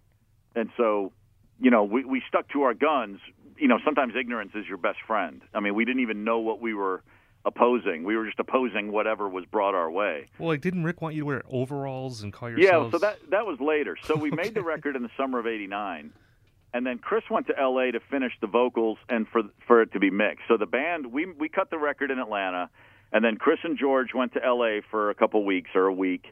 And so, you know, we, we stuck to our guns. You know, sometimes ignorance is your best friend. I mean, we didn't even know what we were opposing. We were just opposing whatever was brought our way.
Well, like, didn't Rick want you to wear overalls and call yourselves?
Yeah, so that that was later. So we okay. made the record in the summer of '89, and then Chris went to L.A. to finish the vocals and for for it to be mixed. So the band we we cut the record in Atlanta, and then Chris and George went to L.A. for a couple weeks or a week,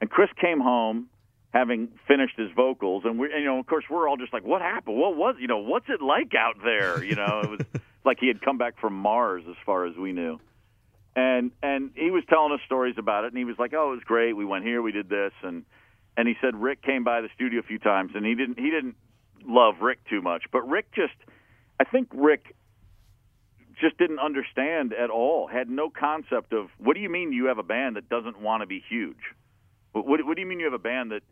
and Chris came home having finished his vocals, and we, and, you know, of course, we're all just like, "What happened? What was, you know, what's it like out there?" You know, it was like he had come back from Mars, as far as we knew. And and he was telling us stories about it, and he was like, "Oh, it was great. We went here, we did this," and and he said Rick came by the studio a few times, and he didn't he didn't love Rick too much, but Rick just, I think Rick just didn't understand at all, had no concept of what do you mean you have a band that doesn't want to be huge? What, what do you mean you have a band that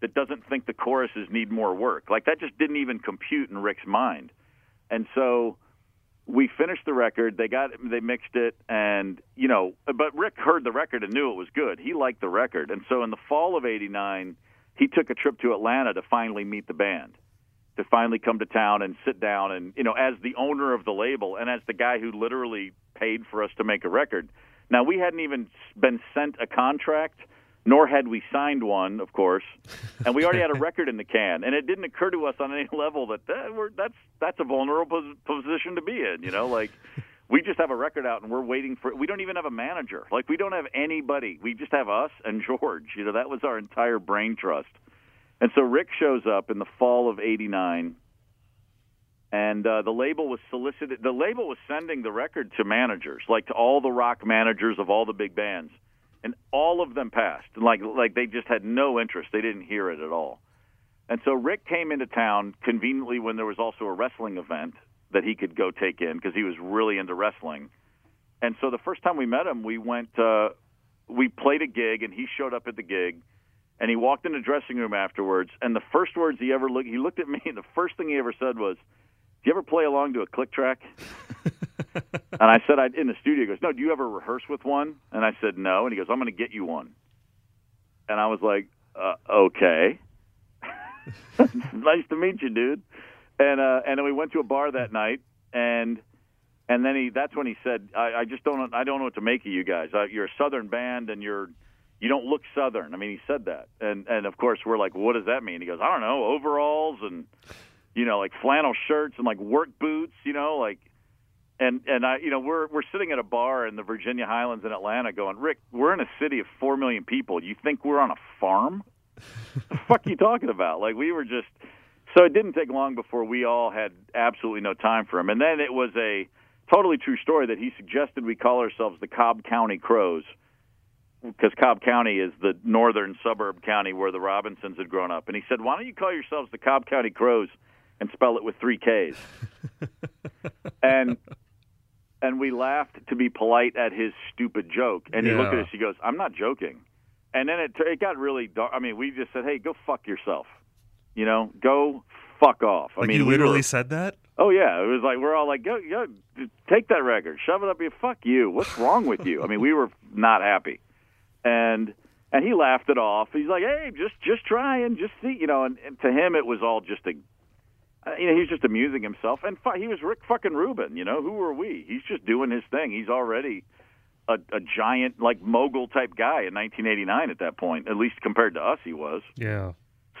that doesn't think the choruses need more work. Like that just didn't even compute in Rick's mind. And so we finished the record. They got they mixed it, and you know, but Rick heard the record and knew it was good. He liked the record, and so in the fall of '89, he took a trip to Atlanta to finally meet the band, to finally come to town and sit down and you know, as the owner of the label and as the guy who literally paid for us to make a record. Now we hadn't even been sent a contract nor had we signed one, of course, and we already had a record in the can. And it didn't occur to us on any level that, that we're, that's that's a vulnerable position to be in. You know, like we just have a record out and we're waiting for. We don't even have a manager. Like we don't have anybody. We just have us and George. You know, that was our entire brain trust. And so Rick shows up in the fall of '89 and uh, the label was solicited. The label was sending the record to managers, like to all the rock managers of all the big bands, and all of them passed. Like like they just had no interest. They didn't hear it at all. And so Rick came into town conveniently when there was also a wrestling event that he could go take in because he was really into wrestling. And so the first time we met him, we went uh we played a gig and he showed up at the gig and he walked in the dressing room afterwards and the first words he ever looked he looked at me and the first thing he ever said was, "Do you ever play along to a click track?" and I said, I in the studio. He goes, no. Do you ever rehearse with one? And I said, no. And he goes, I'm going to get you one. And I was like, uh, okay. nice to meet you, dude. And uh, and then we went to a bar that night, and and then he that's when he said, I, I just don't I don't know what to make of you guys. Uh, you're a Southern band, and you're you don't look Southern. I mean, he said that, and and of course we're like, what does that mean? He goes, I don't know, overalls and you know like flannel shirts and like work boots, you know, like and and I you know we're we're sitting at a bar in the Virginia Highlands in Atlanta going Rick we're in a city of 4 million people. You think we're on a farm? The fuck are you talking about? Like we were just so it didn't take long before we all had absolutely no time for him. And then it was a totally true story that he suggested we call ourselves the Cobb County Crows because Cobb County is the northern suburb county where the Robinsons had grown up. And he said why don't you call yourselves the Cobb County Crows and spell it with 3 Ks? And and we laughed to be polite at his stupid joke. And he looked at us. He goes, "I'm not joking." And then it it got really dark. I mean, we just said, "Hey, go fuck yourself." You know, go fuck off. I mean,
you
we
literally
were-
said that?
Oh yeah, it was like we're all like, go, go, take that record, shove it up your. Fuck you. What's wrong with you? I mean, we were not happy, and and he laughed it off. He's like, hey, just just try and just see, you know. And, and to him, it was all just a, you know, he was just amusing himself. And fu- he was Rick fucking Rubin. You know, who were we? He's just doing his thing. He's already a, a giant like mogul type guy in 1989 at that point, at least compared to us, he was.
Yeah.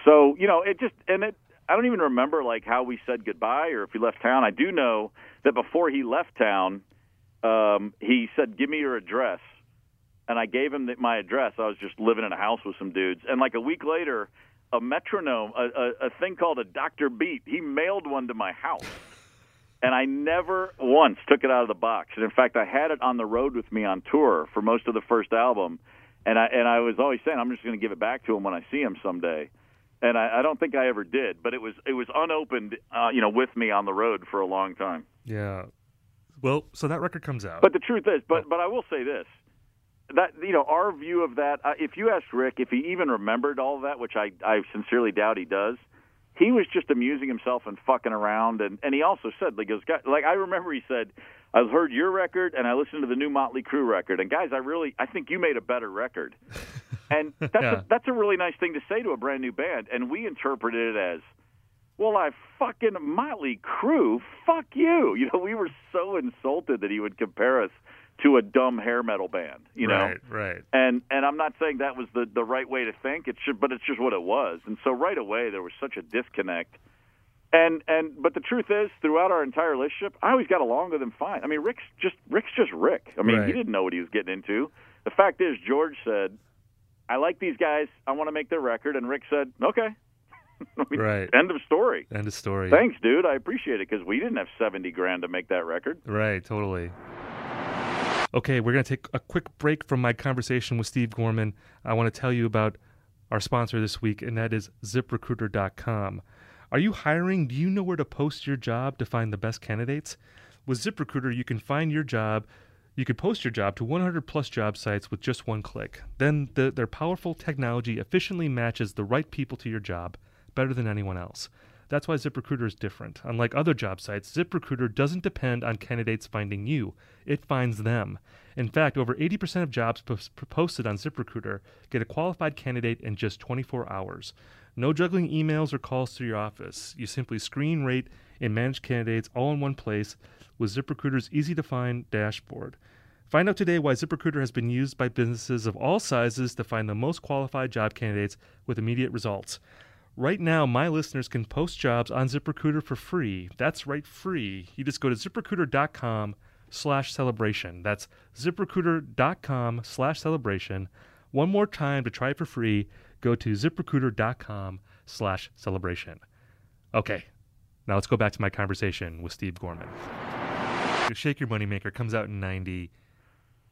So you know, it just and it. I don't even remember like how we said goodbye or if he left town. I do know that before he left town, um, he said, "Give me your address," and I gave him the, my address. I was just living in a house with some dudes, and like a week later, a metronome, a, a, a thing called a Doctor Beat, he mailed one to my house. And I never once took it out of the box. And in fact, I had it on the road with me on tour for most of the first album. And I and I was always saying I'm just going to give it back to him when I see him someday and I, I don't think I ever did. But it was it was unopened, uh, you know, with me on the road for a long time.
Yeah. Well, so that record comes out.
But the truth is, but but I will say this: that you know, our view of that. Uh, if you asked Rick if he even remembered all that, which I I sincerely doubt he does, he was just amusing himself and fucking around. And and he also said, like, he goes, like I remember he said. I've heard your record and I listened to the new Motley Crue record, and guys, I really I think you made a better record. And that's
Yeah.
a, that's a really nice thing to say to a brand new band, and we interpreted it as, well, I fucking Motley Crue, fuck you. You know, we were so insulted that he would compare us to a dumb hair metal band. You know,
right, right.
and and I'm not saying that was the the right way to think. It should, but it's just what it was. And so right away there was such a disconnect. And and but the truth is, throughout our entire relationship, I always got along with him fine. I mean, Rick's just Rick's just Rick. I mean,
Right.
he didn't know what he was getting into. The fact is, George said, "I like these guys. I want to make their record," and Rick said, "Okay." I mean,
Right.
End of story.
End of story.
Thanks, dude. I appreciate it because we didn't have seventy grand to make that record.
Right, totally. Okay, we're going to take a quick break from my conversation with Steve Gorman. I want to tell you about our sponsor this week, and that is ziprecruiter.com. Are you hiring? Do you know where to post your job to find the best candidates? With ZipRecruiter, you can find your job. You can post your job to 100 plus job sites with just one click. Then the, their powerful technology efficiently matches the right people to your job better than anyone else. That's why ZipRecruiter is different. Unlike other job sites, ZipRecruiter doesn't depend on candidates finding you, it finds them. In fact, over 80% of jobs pos- posted on ZipRecruiter get a qualified candidate in just 24 hours. No juggling emails or calls to your office. You simply screen, rate, and manage candidates all in one place with ZipRecruiter's easy to find dashboard. Find out today why ZipRecruiter has been used by businesses of all sizes to find the most qualified job candidates with immediate results. Right now, my listeners can post jobs on ZipRecruiter for free. That's right, free. You just go to ziprecruiter.com slash celebration. That's ziprecruiter.com slash celebration. One more time to try it for free, go to ziprecruiter.com slash celebration. Okay, now let's go back to my conversation with Steve Gorman. Shake Your Moneymaker comes out in 90.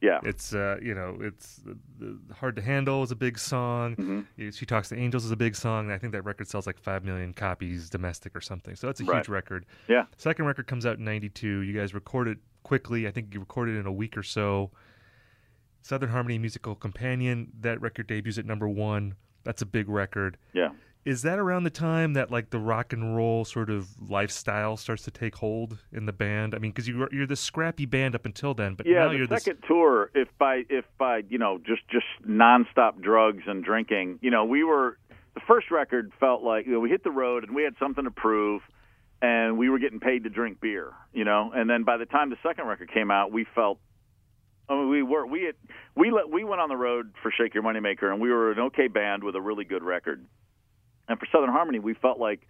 Yeah.
It's uh, you know, it's uh, hard to handle is a big song.
Mm-hmm.
She talks to angels is a big song. I think that record sells like five million copies domestic or something. So that's a
Right.
huge record.
Yeah.
Second record comes out in '92. You guys record it quickly. I think you recorded in a week or so. Southern Harmony Musical Companion. That record debuts at number one. That's a big record.
Yeah.
Is that around the time that like the rock and roll sort of lifestyle starts to take hold in the band? I mean, because you were, you're this scrappy band up until then, but
Yeah,
now
the
you're this.
second tour, if by if by you know just just nonstop drugs and drinking, you know, we were the first record felt like you know we hit the road and we had something to prove, and we were getting paid to drink beer, you know, and then by the time the second record came out, we felt. I mean, we were we had we let we went on the road for Shake Your Moneymaker, and we were an okay band with a really good record. And for Southern Harmony, we felt like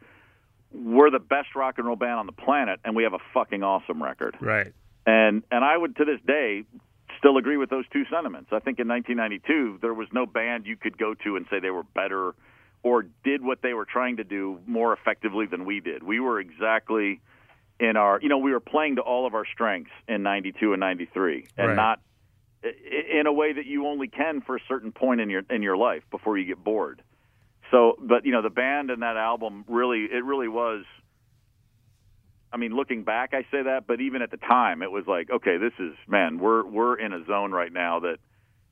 we're the best rock and roll band on the planet, and we have a fucking awesome record
Right.
and and I would to this day still agree with those two sentiments. I think in 1992 there was no band you could go to and say they were better or did what they were trying to do more effectively than we did. We were exactly in our you know we were playing to all of our strengths in 92 and 93 and
Right.
not in a way that you only can for a certain point in your in your life before you get bored. So, but you know, the band and that album really, it really was. I mean, looking back, I say that, but even at the time, it was like, okay, this is man, we're we're in a zone right now that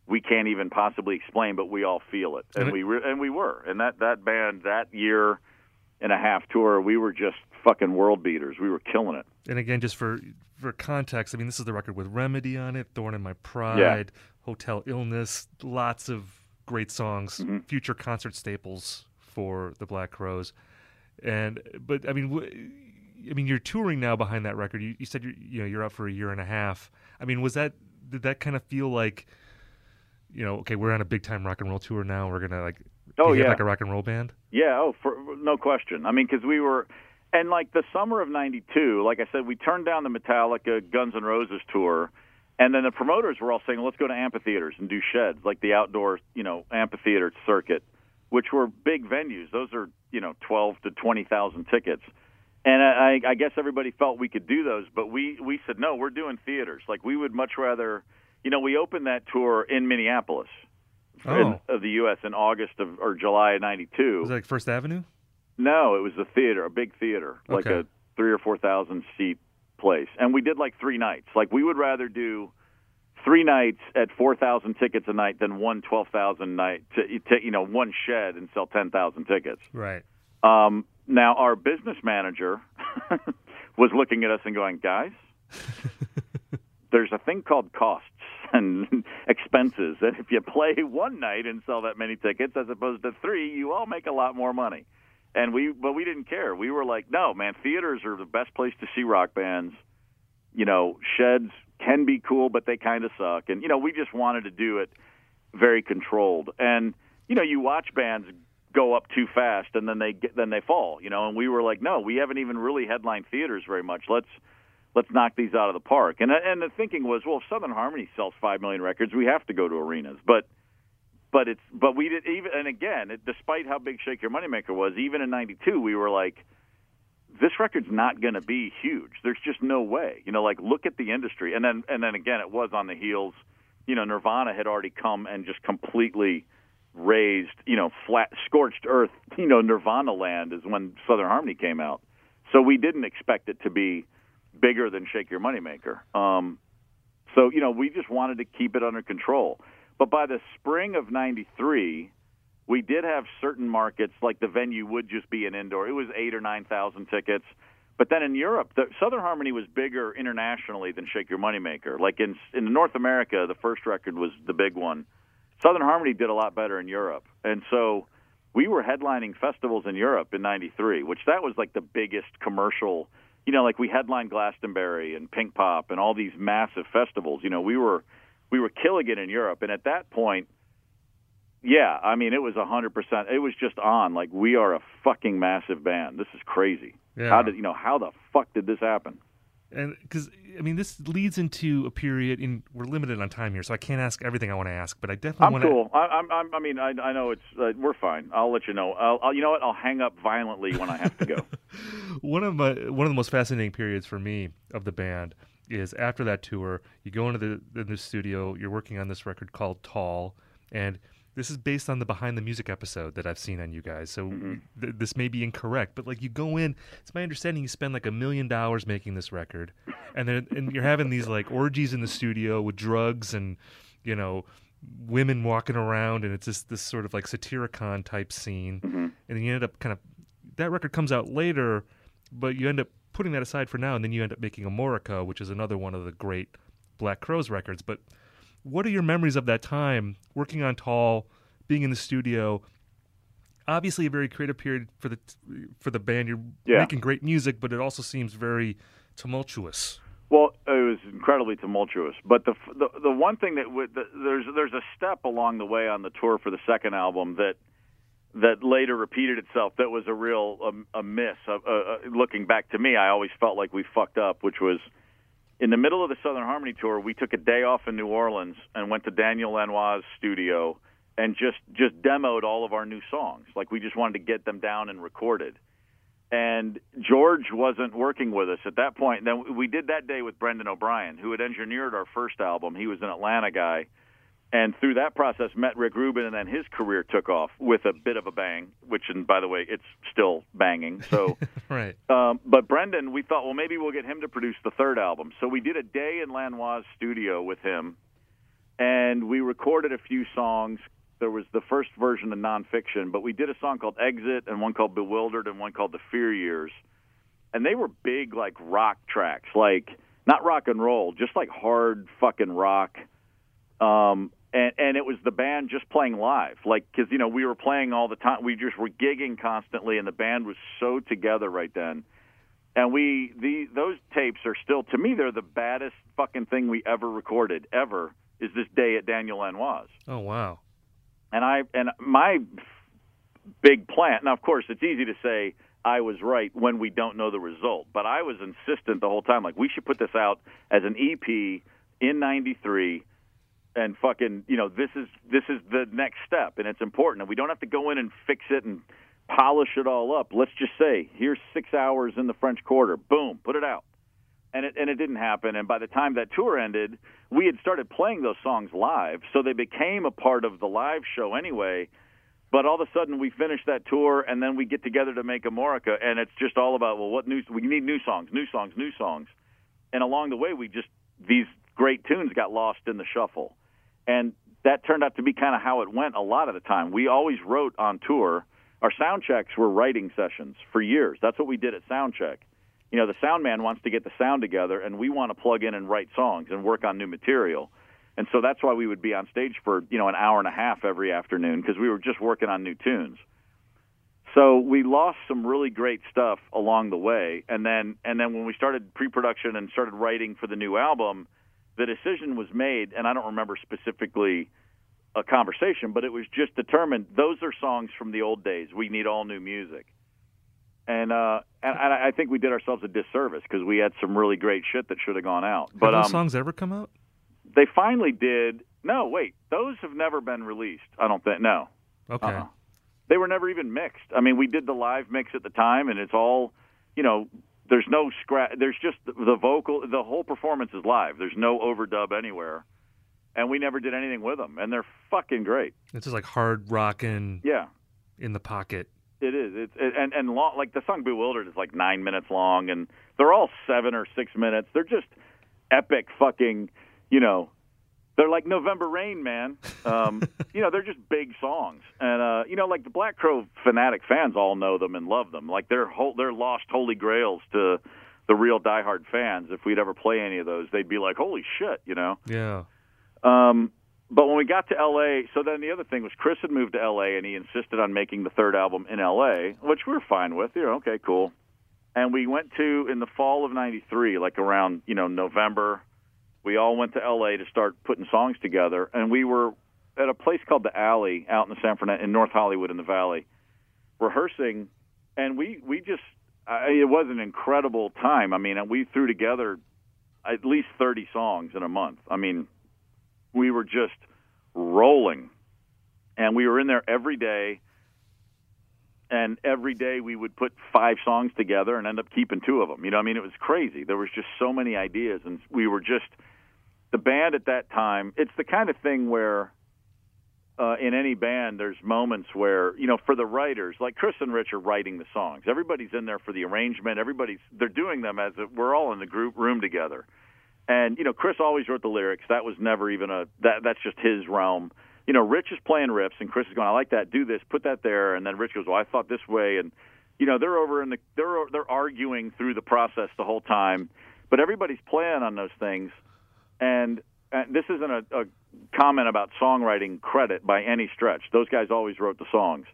we can't even possibly explain, but we all feel it, and
And
we re- and we were, and that that band that year and a half tour, we were just fucking world beaters. We were killing it.
And again, just for for context, I mean, this is the record with Remedy on it, Thorn in My Pride, Hotel Illness, lots of great songs,
Mm-hmm.
future concert staples for the Black Crowes. And but I mean, wh- I mean, you're touring now behind that record. You, you said you're you know you're out for a year and a half. I mean, was that did that kind of feel like, you know, okay, we're on a big time rock and roll tour now. We're gonna like
Oh, yeah.
like a rock and roll band.
Yeah, oh, for no question. I mean, because we were, and like the summer of '92, like I said, we turned down the Metallica Guns N' Roses tour, and then the promoters were all saying, "Let's go to amphitheaters and do sheds, like the outdoor, you know, amphitheater circuit, which were big venues. Those are, you know, twelve to twenty thousand tickets." And I, I guess everybody felt we could do those, but we we said no. We're doing theaters. Like we would much rather, you know, we opened that tour in Minneapolis
Oh.
in, of the U.S. in August of or July of '92.
Was that like First Avenue?
No, it was a theater, a big theater, like
Okay.
a three or four thousand seat place, and we did like three nights. Like we would rather do three nights at four thousand tickets a night than one twelve thousand night. To, to, you know, one shed and sell ten thousand tickets.
Right.
Um, now our business manager was looking at us and going, guys, there's a thing called costs and expenses, and if you play one night and sell that many tickets as opposed to three, you all make a lot more money. And we, but we didn't care. We were like, no, man, theaters are the best place to see rock bands. You know, sheds can be cool, but they kind of suck. And you know, we just wanted to do it very controlled. And you know, you watch bands go up too fast and then they get, then they fall. You know, and we were like, no, we haven't even really headlined theaters very much. Let's let's knock these out of the park. And and the thinking was, well, if Southern Harmony sells five million records, we have to go to arenas. But but it's but we did even and again, it, despite how big Shake Your Moneymaker was, even in '92, we were like, this record's not going to be huge. There's just no way. You know, like look at the industry. And then and then again, it was on the heels. You know, Nirvana had already come and just completely raised. You know, flat scorched earth. You know, Nirvana land is when Southern Harmony came out. So we didn't expect it to be bigger than Shake Your Moneymaker. Um, so you know, we just wanted to keep it under control. But by the spring of '93, we did have certain markets like the venue would just be an indoor. It was eight or nine thousand tickets. But then in Europe, the Southern Harmony was bigger internationally than Shake Your Moneymaker. Like in in North America, the first record was the big one. Southern Harmony did a lot better in Europe, and so we were headlining festivals in Europe in '93, which that was like the biggest commercial. You know, like we headlined Glastonbury and Pink Pop and all these massive festivals. You know, we were we were killing it in Europe, and at that point, yeah, I mean, it was a hundred percent. It was just on. Like we are a fucking massive band. This is crazy.
Yeah.
How did you know? How the fuck did this happen?
and because I mean this leads into a period in we're limited on time here, so I can't ask everything I want to ask, but I definitely
I'm
want to.
cool. I, I'm, I'm. I mean, I, I know it's. Uh, we're fine. I'll let you know. I'll, I'll. You know what? I'll hang up violently when I have to go.
One of my one of the most fascinating periods for me of the band is after that tour. You go into the in the studio. You're working on this record called Tall, and this is based on the behind the music episode that I've seen on you guys. So mm-hmm. th- this may be incorrect, but like you go in, it's my understanding you spend like a million dollars making this record, and then and you're having these like orgies in the studio with drugs and you know women walking around, and it's just this sort of like Satyricon type scene, mm-hmm. and then you end up kind of that record comes out later, but you end up putting that aside for now, and then you end up making Amorica, which is another one of the great Black Crowes records. But what are your memories of that time working on Tall, being in the studio? Obviously, a very creative period for the for the band. You're
Yeah.
making great music, but it also seems very tumultuous.
Well, it was incredibly tumultuous. But the the, the one thing that would, the, there's there's a step along the way on the tour for the second album that that later repeated itself. That was a real um, a miss. Uh, uh, looking back to me, I always felt like we fucked up, which was in the middle of the Southern Harmony tour. We took a day off in New Orleans and went to Daniel Lanois' studio and just just demoed all of our new songs. Like we just wanted to get them down and recorded and George wasn't working with us at that point. Then we did that day with Brendan O'Brien, who had engineered our first album. He was an Atlanta guy, and through that process met Rick Rubin, and then his career took off with a bit of a bang. Which, and by the way, it's still banging. So,
Right.
um, but Brendan, we thought, well, maybe we'll get him to produce the third album. So we did a day in Lanois' studio with him, and we recorded a few songs. There was the first version of Nonfiction, but we did a song called Exit and one called Bewildered and one called The Fear Years, and they were big like rock tracks, like not rock and roll, just like hard fucking rock. Um, and and it was the band just playing live, like because you know we were playing all the time. We just were gigging constantly, and the band was so together right then. And we the those tapes are still to me they're the baddest fucking thing we ever recorded ever. Is this day at Daniel Lanois?
Oh wow!
And I and my big plan. Now, of course, it's easy to say I was right when we don't know the result, but I was insistent the whole time. Like we should put this out as an EP in '93 and fucking you know this is this is the next step and it's important. And we don't have to go in and fix it and polish it all up. Let's just say here's six hours in the french quarter. Boom put it out. And it and it didn't happen. And by the time that tour ended we had started playing those songs live so they became a part of the live show anyway. But all of a sudden we finish that tour and then we get together to make Amorica and it's just all about well what new we need new songs new songs new songs. And along the way we just these great tunes got lost in the shuffle and that turned out to be kind of how it went a lot of the time. We always wrote on tour. Our sound checks were writing sessions for years. That's what we did at sound check. You know, the sound man wants to get the sound together, and we want to plug in and write songs and work on new material. And so that's why we would be on stage for you know an hour and a half every afternoon because we were just working on new tunes. So we lost some really great stuff along the way, and then and then when we started pre-production and started writing for the new album, the decision was made, and I don't remember specifically a conversation, but it was just determined those are songs from the old days. We need all new music. And uh, and I think we did ourselves a disservice because we had some really great shit that should have gone out.
But have those um, songs ever come out?
They finally did. No, wait, those have never been released. I don't think. No.
Okay. Uh-uh.
They were never even mixed. I mean, we did the live mix at the time, and it's all, you know, there's no scratch. There's just the vocal. The whole performance is live. There's no overdub anywhere, and we never did anything with them. And they're fucking great.
It's just like hard rocking.
Yeah.
In the pocket.
It is. It's it, and and long, like the song "Bewildered" is like nine minutes long, and they're all seven or six minutes. They're just epic fucking, you know, they're like November Rain, man. Um, you know, they're just big songs, and uh, you know, like the Black Crow fanatic fans all know them and love them. Like they're whole, they're lost holy grails to the real diehard fans. If we'd ever play any of those, they'd be like, "Holy shit!" You know.
Yeah.
Um, but when we got to L.A., so then the other thing was Chris had moved to L.A. and he insisted on making the third album in L.A., which we were fine with. You know, okay, cool. And we went to in the fall of '93, like around you know November we all went to LA to start putting songs together, and we were at a place called the Alley out in the San Fernando in North Hollywood in the Valley, rehearsing, and we we just I, it was an incredible time. I mean, we threw together at least thirty songs in a month. I mean, we were just rolling, and we were in there every day. And every day we would put five songs together and end up keeping two of them. You know, I mean, it was crazy. There was just so many ideas, and we were just the band at that time, it's the kind of thing where uh, in any band, there's moments where you know, for the writers, like Chris and Rich are writing the songs. Everybody's in there for the arrangement. Everybody's they're doing them as a, we're all in the group room together. And you know, Chris always wrote the lyrics. That was never even a that that's just his realm. You know, Rich is playing riffs, and Chris is going, "I like that. Do this. Put that there." And then Rich goes, "Well, I thought this way." And you know, they're over in the they're they're arguing through the process the whole time, but everybody's playing on those things and uh, this isn't a, a comment about songwriting credit by any stretch. Those guys always wrote the songs.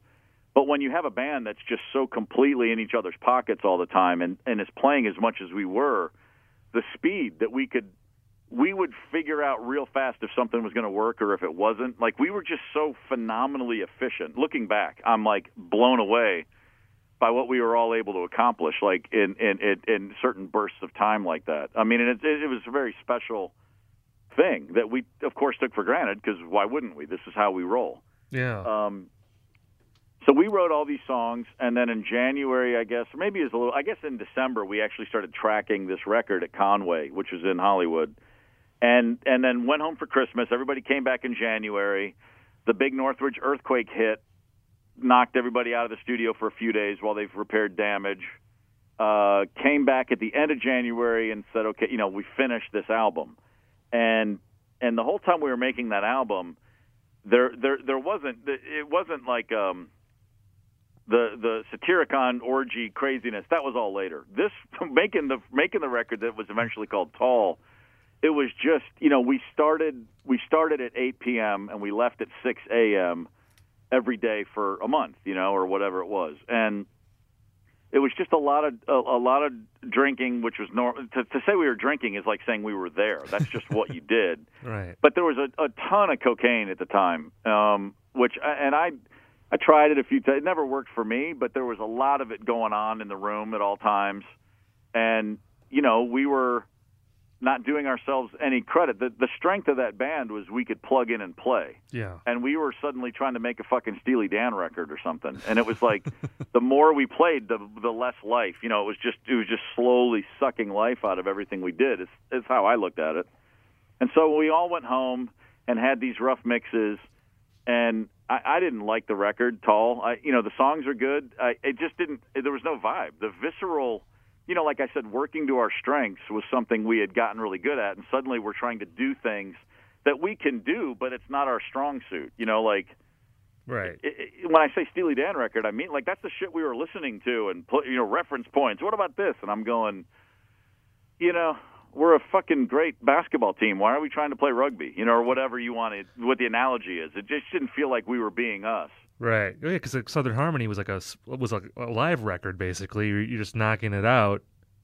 But when you have a band that's just so completely in each other's pockets all the time and, and is playing as much as we were, the speed that we could we would figure out real fast if something was going to work or if it wasn't. Like we were just so phenomenally efficient. Looking back, I'm like blown away by what we were all able to accomplish, like in in in, in certain bursts of time like that. I mean, it, it, it was a very special thing that we, of course, took for granted because why wouldn't we? This is how we roll.
Yeah.
Um, so we wrote all these songs, and then in January, I guess, maybe it's a little. I guess in December, we actually started tracking this record at Conway, which was in Hollywood, and and then went home for Christmas. Everybody came back in January. The big Northridge earthquake hit, knocked everybody out of the studio for a few days while they've repaired damage. Uh, came back at the end of January and said, "Okay, you know, we finished this album." And and the whole time we were making that album, there there there wasn't it wasn't like um the the Satyricon orgy craziness that was all later. This making the making the record that was eventually called Tall. It was just you know we started we started at 8 p.m. and we left at 6 a.m. every day for a month, you know, or whatever it was, and it was just a lot of a, a lot of drinking, which was normal. To, to say we were drinking is like saying we were there. That's just what you did.
Right.
But there was a, a ton of cocaine at the time, um, which and I I tried it a few times. It never worked for me, but there was a lot of it going on in the room at all times, and you know we were not doing ourselves any credit. The, the strength of that band was we could plug in and play.
Yeah.
And we were suddenly trying to make a fucking Steely Dan record or something. And it was like the more we played, the the less life. You know, it was just it was just slowly sucking life out of everything we did. It's it's how I looked at it. And so we all went home and had these rough mixes and I, I didn't like the record tall. I you know, the songs are good. I it just didn't there was no vibe. The visceral you know, like I said, working to our strengths was something we had gotten really good at, and suddenly we're trying to do things that we can do, but it's not our strong suit. You know, like
right.
It, it, when I say Steely Dan record, I mean like that's the shit we were listening to, and you know, reference points. What about this? And I'm going, you know, we're a fucking great basketball team. Why are we trying to play rugby? You know, or whatever you want to, what the analogy is. It just didn't feel like we were being us.
Right. Yeah, because like Southern Harmony was like a was like a live record basically. You're, you're just knocking it out.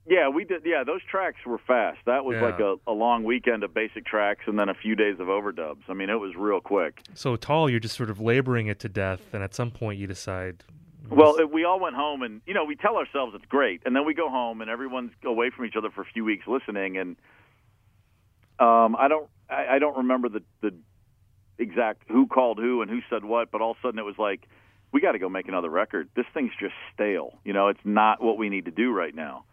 Yeah, we did. Yeah, those tracks were fast. That was
Yeah.
like a, a long weekend of basic tracks and then a few days of overdubs. I mean, it was real quick.
So tall, you're just sort of laboring it to death, and at some point you decide.
Well, we all went home, and you know, we tell ourselves it's great, and then we go home, and everyone's away from each other for a few weeks listening, and um, I don't, I, I don't remember the the exact who called who and who said what, but all of a sudden it was like, we got to go make another record. This thing's just stale. You know, it's not what we need to do right now.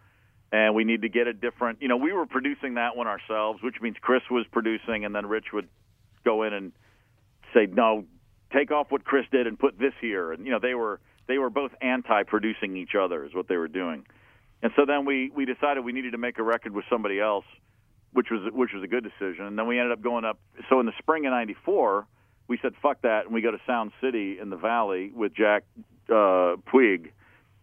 And we need to get a different. You know, we were producing that one ourselves, which means Chris was producing, and then Rich would go in and say, "No, take off what Chris did and put this here." And you know, they were they were both anti-producing each other, is what they were doing. And so then we we decided we needed to make a record with somebody else, which was which was a good decision. And then we ended up going up. So in the spring of '94, we said, "Fuck that," and we go to Sound City in the Valley with Jack uh, Puig,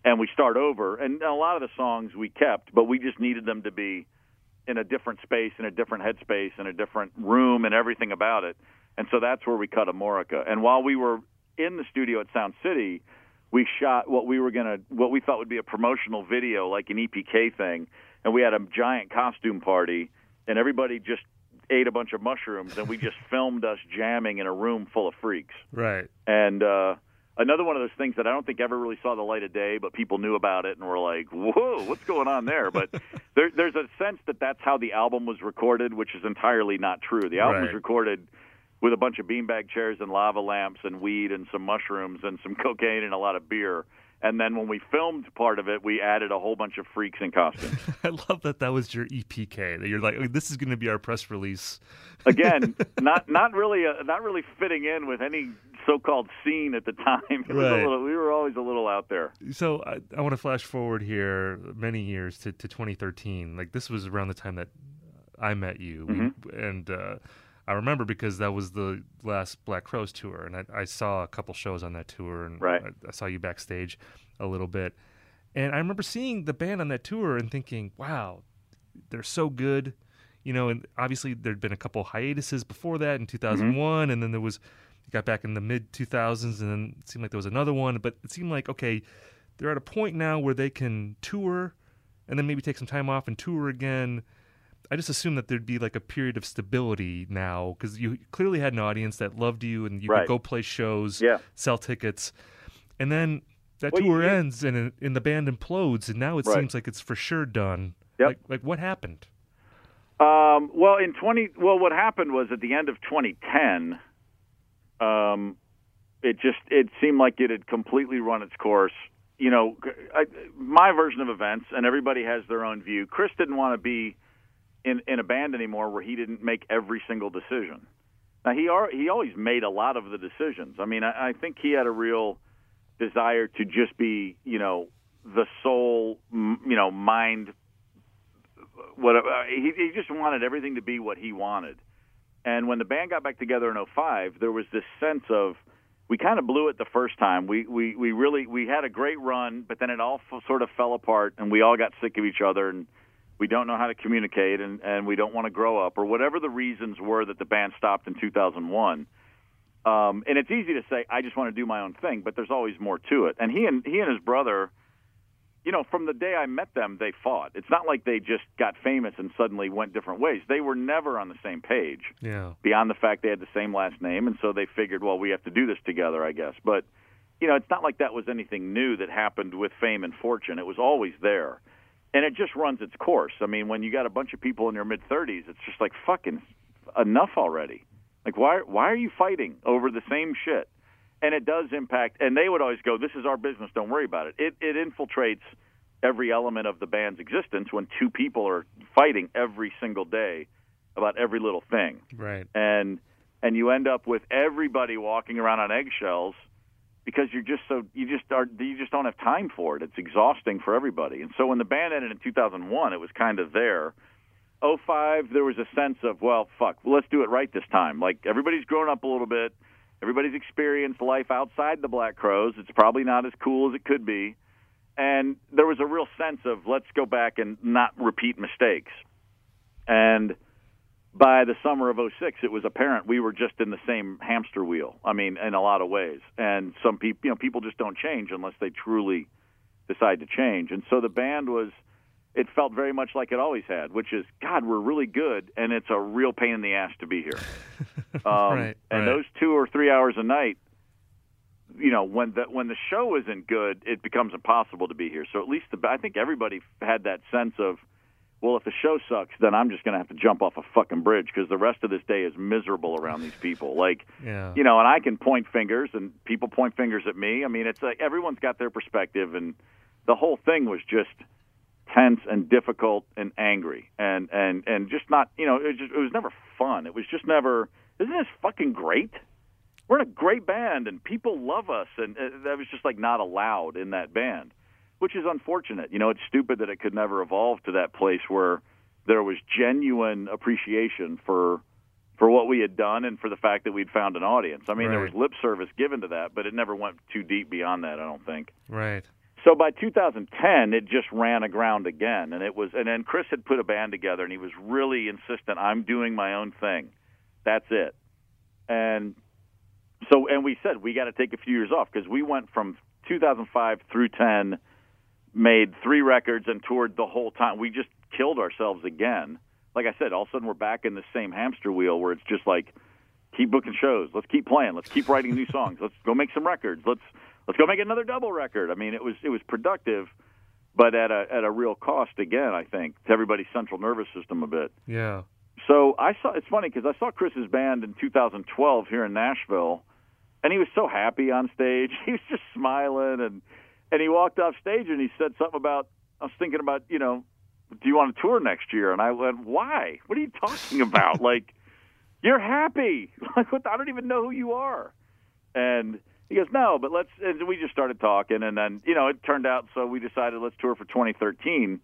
and we start over. And a lot of the songs we kept, but we just needed them to be in a different space, in a different headspace, in a different room, and everything about it. And so that's where we cut Amorica. And while we were in the studio at Sound City, we shot what we were gonna, what we thought would be a promotional video, like an EPK thing, and we had a giant costume party, and everybody just ate a bunch of mushrooms, and we just filmed us jamming in a room full of freaks.
Right.
And uh, another one of those things that I don't think ever really saw the light of day, but people knew about it and were like, "Whoa, what's going on there?" But there, there's a sense that that's how the album was recorded, which is entirely not true. The album was recorded with a bunch of beanbag chairs and lava lamps and weed and some mushrooms and some cocaine and a lot of beer. And then when we filmed part of it, we added a whole bunch of freaks in costumes.
I love that that was your EPK. That you're like, "Oh, this is going to be our press release.
Again, not not really uh, not really fitting in with any so-called scene at the time. It was a
Right.
little, we were always a little out there.
So I, I want to flash forward here many years to, to 2013. Like this was around the time that I met you,
Mm-hmm.
and uh, I remember because that was the last Black Crowes tour, and I, I saw a couple shows on that tour, and
Right.
I, I saw you backstage a little bit, and I remember seeing the band on that tour and thinking, "Wow, they're so good." You know, and obviously there'd been a couple hiatuses before that in 2001, mm-hmm. and then there was it got back in the mid 2000s, and then it seemed like there was another one, but it seemed like okay, they're at a point now where they can tour, and then maybe take some time off and tour again. I just assumed that there'd be like a period of stability now because you clearly had an audience that loved you, and you
Right.
could go play shows,
Yeah.
sell tickets, and then that
Well,
tour
you-
ends and and the band implodes, and now it
Right.
seems like it's for sure done.
Yep.
Like like what happened?
Um, well, in twenty, well, what happened was at the end of 2010, um, it just it seemed like it had completely run its course. You know, I, my version of events, and everybody has their own view. Chris didn't want to be in in a band anymore where he didn't make every single decision. Now he al- he always made a lot of the decisions. I mean, I, I think he had a real desire to just be, you know, the sole, you know, mind. What uh, he he just wanted everything to be what he wanted, And when the band got back together in 05, there was this sense of we kind of blew it the first time. We we we really we had a great run, but then it all f- sort of fell apart, and we all got sick of each other, and we don't know how to communicate, and and we don't want to grow up, or whatever the reasons were that the band stopped in 2001. Um, and it's easy to say I just want to do my own thing, but there's always more to it. And he and he and his brother you know, from the day I met them, they fought. It's not like they just got famous and suddenly went different ways. They were never on the same page.
Yeah.
Beyond the fact they had the same last name, and so they figured, well, we have to do this together, I guess. But you know, it's not like that was anything new that happened with fame and fortune. It was always there, and it just runs its course. I mean, when you got a bunch of people in their mid thirties, it's just like fucking enough already. Like, why why are you fighting over the same shit? and it does impact. And they would always go, "This is our business. Don't worry about it." It it infiltrates every element of the band's existence when two people are fighting every single day about every little thing.
Right.
And and you end up with everybody walking around on eggshells because you're just so you just are you just don't have time for it. It's exhausting for everybody. And so when the band ended in 2001, it was kind of there. 05 there was a sense of well fuck well, let's do it right this time like everybody's grown up a little bit Everybody's experienced life outside the Black Crowes It's probably not as cool as it could be. And there was a real sense of let's go back and not repeat mistakes. And by the summer of 06, it was apparent we were just in the same hamster wheel. I mean, in a lot of ways. And some people, you know, people just don't change unless they truly decide to change. And so the band was – it felt very much like it always had, which is God, we're really good, and it's a real pain in the ass to be here.
Um, right,
and
right.
those two or three hours a night, you know, when the when the show isn't good, it becomes impossible to be here. So at least the, I think everybody had that sense of, well, if the show sucks, then I'm just going to have to jump off a fucking bridge because the rest of this day is miserable around these people. Like,
yeah.
you know, and I can point fingers, and people point fingers at me. I mean, it's like everyone's got their perspective, and the whole thing was just tense and difficult and angry and and and just not you know it, just, it was never fun it was just never isn't this fucking great we're in a great band and people love us and uh, that was just like not allowed in that band which is unfortunate you know it's stupid that it could never evolve to that place where there was genuine appreciation for for what we had done and for the fact that we'd found an audience i mean there was lip service given to that but it never went too deep beyond that i don't think
Right.
so by 2010, it just ran aground again, and it was. And then Chris had put a band together, and he was really insistent. I'm doing my own thing. That's it. And so, and we said we got to take a few years off because we went from 2005 through 10, made three records, and toured the whole time. We just killed ourselves again. Like I said, all of a sudden we're back in the same hamster wheel where it's just like keep booking shows. Let's keep playing. Let's keep writing new songs. Let's go make some records. Let's let's go make another double record. I mean, it was it was productive, but at a at a real cost again. I think to everybody's central nervous system a bit.
Yeah.
So I saw it's funny because I saw Chris's band in 2012 here in Nashville, and he was so happy on stage. He was just smiling, and and he walked off stage and he said something about I was thinking about you know, do you want to tour next year? And I went, why? What are you talking about? like, you're happy. Like, what? I don't even know who you are. And he goes, no, but let's. And we just started talking, and then you know it turned out. So we decided let's tour for 2013.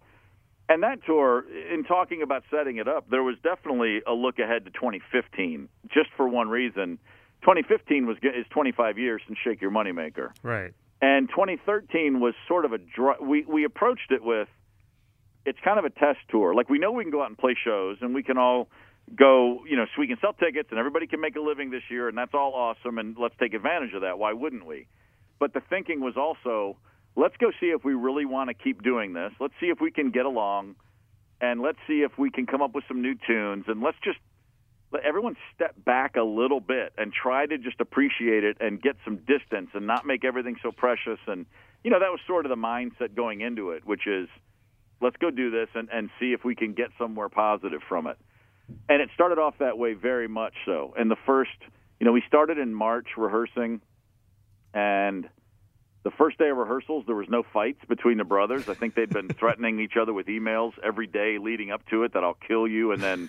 And that tour, in talking about setting it up, there was definitely a look ahead to 2015, just for one reason. 2015 was is 25 years since Shake Your Moneymaker,
Right.
And 2013 was sort of a dry, we we approached it with it's kind of a test tour. Like we know we can go out and play shows, and we can all go, you know, so we can sell tickets, and everybody can make a living this year, and that's all awesome, and let's take advantage of that. Why wouldn't we? But the thinking was also, let's go see if we really want to keep doing this. Let's see if we can get along, and let's see if we can come up with some new tunes, and let's just let everyone step back a little bit and try to just appreciate it and get some distance and not make everything so precious. And you know, that was sort of the mindset going into it, which is let's go do this and, and see if we can get somewhere positive from it. And it started off that way very much so. And the first, you know, we started in March rehearsing, and the first day of rehearsals, there was no fights between the brothers. I think they'd been threatening each other with emails every day leading up to it that I'll kill you. And then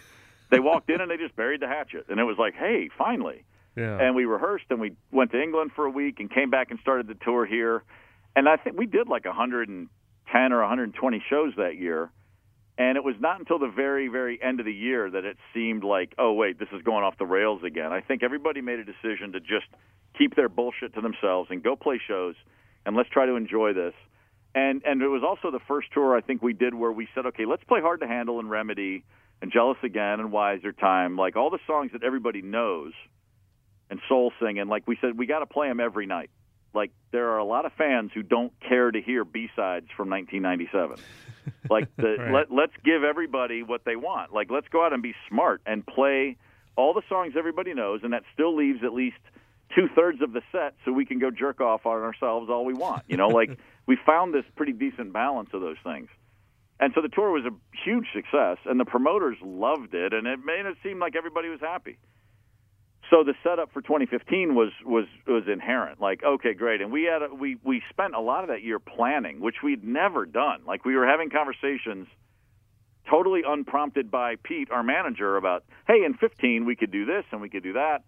they walked in and they just buried the hatchet. And it was like, hey, finally.
Yeah.
And we rehearsed and we went to England for a week and came back and started the tour here. And I think we did like 110 or 120 shows that year. And it was not until the very, very end of the year that it seemed like, oh, wait, this is going off the rails again. I think everybody made a decision to just keep their bullshit to themselves and go play shows and let's try to enjoy this. And and it was also the first tour I think we did where we said, okay, let's play Hard to Handle and Remedy and Jealous Again and Wiser Time, like all the songs that everybody knows and soul singing. Like we said, we got to play them every night. Like there are a lot of fans who don't care to hear B sides from 1997. like the, right. let let's give everybody what they want. Like let's go out and be smart and play all the songs everybody knows, and that still leaves at least two thirds of the set so we can go jerk off on ourselves all we want. You know, like we found this pretty decent balance of those things. And so the tour was a huge success, and the promoters loved it, and it made it seem like everybody was happy. So the setup for 2015 was was was inherent. Like, okay, great, and we had a, we we spent a lot of that year planning, which we'd never done. Like, we were having conversations, totally unprompted by Pete, our manager, about, hey, in 15 we could do this and we could do that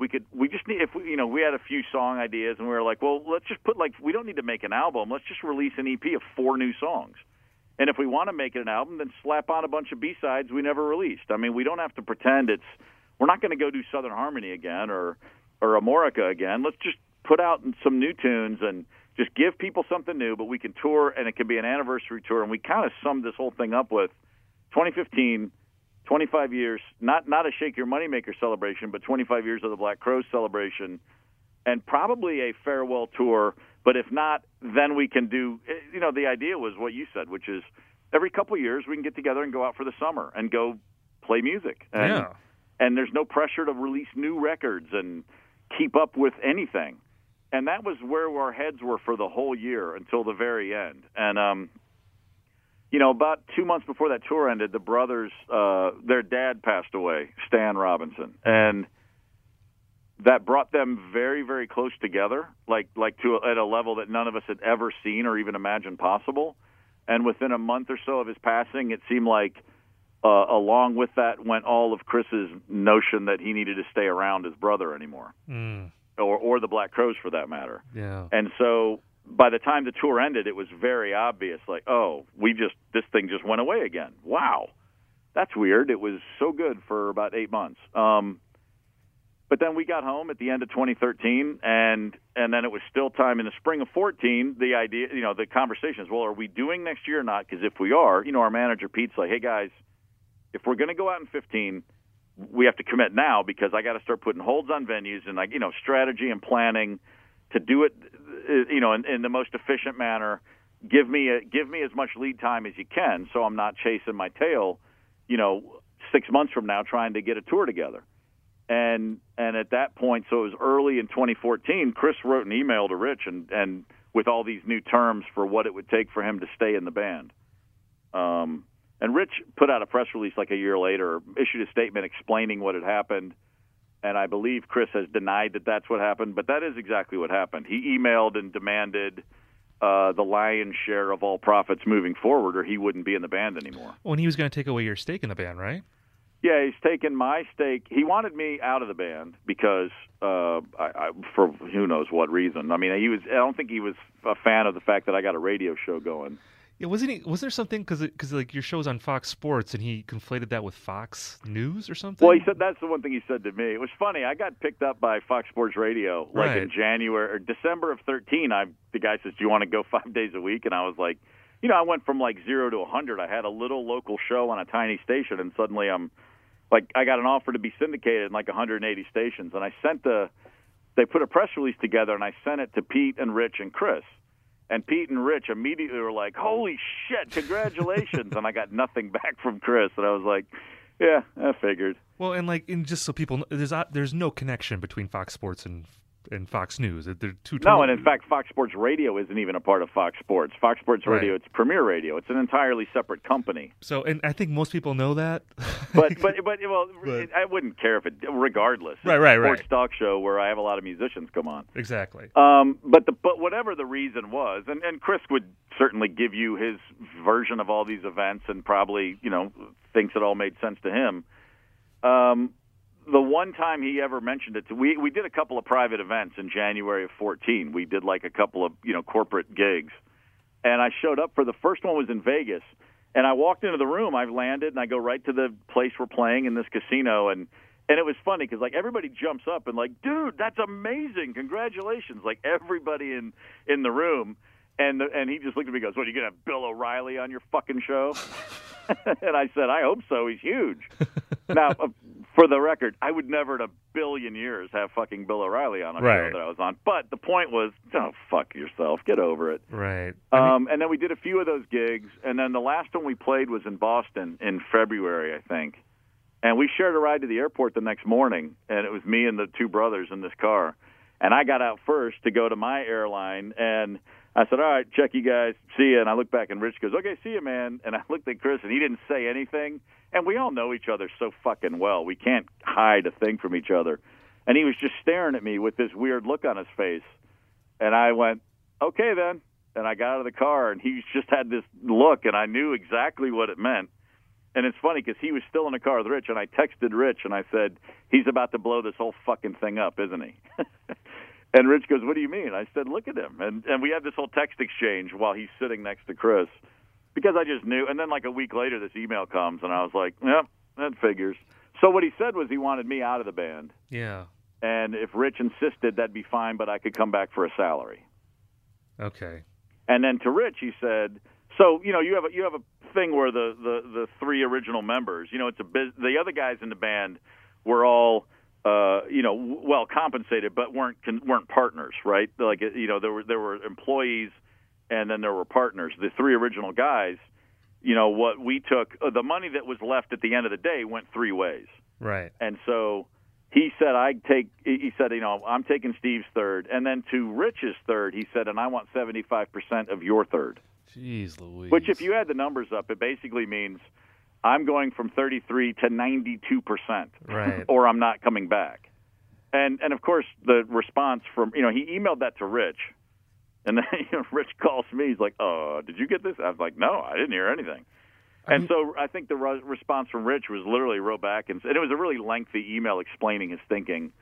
we could we just need if we you know we had a few song ideas and we were like well let's just put like we don't need to make an album let's just release an ep of four new songs and if we want to make it an album then slap on a bunch of b-sides we never released i mean we don't have to pretend it's we're not going to go do southern harmony again or or amorica again let's just put out some new tunes and just give people something new but we can tour and it can be an anniversary tour and we kind of summed this whole thing up with 2015 25 years, not not a Shake Your Moneymaker celebration, but 25 years of the Black Crowes celebration, and probably a farewell tour. But if not, then we can do. Eh, you know, the idea was what you said, which is every couple of years we can get together and go out for the summer and go play music. And,
yeah.
And there's no pressure to release new records and keep up with anything. And that was where our heads were for the whole year until the very end. And um, you know, about two months before that tour ended, the brothers, uh, their dad passed away, Stan Robinson, and that brought them very, very close together, like like to a, at a level that none of us had ever seen or even imagined possible. And within a month or so of his passing, it seemed like, uh, along with that, went all of Chris's notion that he needed to stay around his brother anymore,
mm.
or or the Black Crowes for that matter.
Yeah.
And so by the time the tour ended, it was very obvious. Like, oh, we just this thing just went away again. Wow, that's weird. It was so good for about eight months. Um, but then we got home at the end of 2013, and and then it was still time in the spring of 14. The idea, you know, the conversations. well, are we doing next year or not? Because if we are, you know, our manager Pete's like, hey guys, if we're going to go out in 15, we have to commit now because I got to start putting holds on venues and like you know strategy and planning to do it you know, in, in the most efficient manner. Give me a, give me as much lead time as you can, so I'm not chasing my tail, you know, six months from now trying to get a tour together. And and at that point, so it was early in 2014. Chris wrote an email to Rich and and with all these new terms for what it would take for him to stay in the band. Um, and Rich put out a press release like a year later, issued a statement explaining what had happened and I believe Chris has denied that that's what happened, but that is exactly what happened. He emailed and demanded uh, the lion's share of all profits moving forward, or he wouldn't be in the band anymore.
And he was going to take away your stake in the band, right?
Yeah, he's taken my stake. He wanted me out of the band because, uh, I, I, for who knows what reason. I mean, he was. I don't think he was a fan of the fact that I got a radio show going.
Yeah, wasn't he? Was there something because because like your show's on Fox Sports and he conflated that with Fox News or something?
Well, he said that's the one thing he said to me. It was funny. I got picked up by Fox Sports Radio like
right.
in January or December of thirteen. I the guy says, "Do you want to go five days a week?" And I was like, you know, I went from like zero to a hundred. I had a little local show on a tiny station, and suddenly I'm like, I got an offer to be syndicated in like 180 stations, and I sent the. They put a press release together, and I sent it to Pete and Rich and Chris and Pete and Rich immediately were like, "Holy shit, congratulations!" and I got nothing back from Chris, and I was like, "Yeah, I figured."
Well, and like, and just so people, know, there's uh, there's no connection between Fox Sports and and Fox News. They're two.
No, and in fact, Fox Sports Radio isn't even a part of Fox Sports. Fox Sports Radio,
right.
it's Premiere Radio. It's an entirely separate company.
So, and I think most people know that.
but but but well, but, I wouldn't care if it. Regardless,
right, right,
right.
Sports
talk show where I have a lot of musicians come on.
Exactly.
Um, but the but whatever the reason was, and and Chris would certainly give you his version of all these events, and probably you know thinks it all made sense to him. Um, the one time he ever mentioned it to we we did a couple of private events in January of 14. We did like a couple of, you know, corporate gigs. And I showed up for the first one was in Vegas And I walked into the room. I've landed, and I go right to the place we're playing in this casino, and and it was funny because like everybody jumps up and like, dude, that's amazing, congratulations! Like everybody in in the room, and the, and he just looked at me, and goes, "What are you gonna have Bill O'Reilly on your fucking show?" and I said, "I hope so. He's huge." now, for the record, I would never in a billion years have fucking Bill O'Reilly on a
Right.
show that I was on. But the point was, don't fuck yourself. Get over it.
Right. I mean,
Um, and then we did a few of those gigs, and then the last one we played was in Boston in February, I think. And we shared a ride to the airport the next morning, and it was me and the two brothers in this car. And I got out first to go to my airline, and I said, "All right, check you guys, see you." And I look back, and Rich goes, "Okay, see you, man." And I looked at Chris, and he didn't say anything. And we all know each other so fucking well, we can't hide a thing from each other. And he was just staring at me with this weird look on his face, and I went, "Okay, then." And I got out of the car, and he just had this look, and I knew exactly what it meant. And it's funny because he was still in the car with Rich, and I texted Rich and I said, "He's about to blow this whole fucking thing up, isn't he?" and Rich goes, "What do you mean?" I said, "Look at him." And and we had this whole text exchange while he's sitting next to Chris because I just knew. And then like a week later, this email comes, and I was like, "Yep, that figures." So what he said was he wanted me out of the band,
yeah.
and if Rich insisted, that'd be fine, but I could come back for a salary.
Okay.
And then to Rich, he said, "So you know, you have a you have a thing where the the the three original members, you know, it's a bus- the other guys in the band were all." Uh, you know, well compensated, but weren't con- weren't partners, right? Like, you know, there were there were employees, and then there were partners. The three original guys, you know, what we took, uh, the money that was left at the end of the day went three ways.
Right.
And so he said, I take, he said, you know, I'm taking Steve's third. And then to Rich's third, he said, and I want 75% of your third.
Jeez Louise.
Which, if you add the numbers up, it basically means I'm going from 33 to 92%.
Right.
or I'm not coming back. And, and of course, the response from, you know, he emailed that to Rich. And then you know, Rich calls me. He's like, "Oh, did you get this?" I was like, "No, I didn't hear anything." And so I think the re- response from Rich was literally wrote back, and, and it was a really lengthy email explaining his thinking.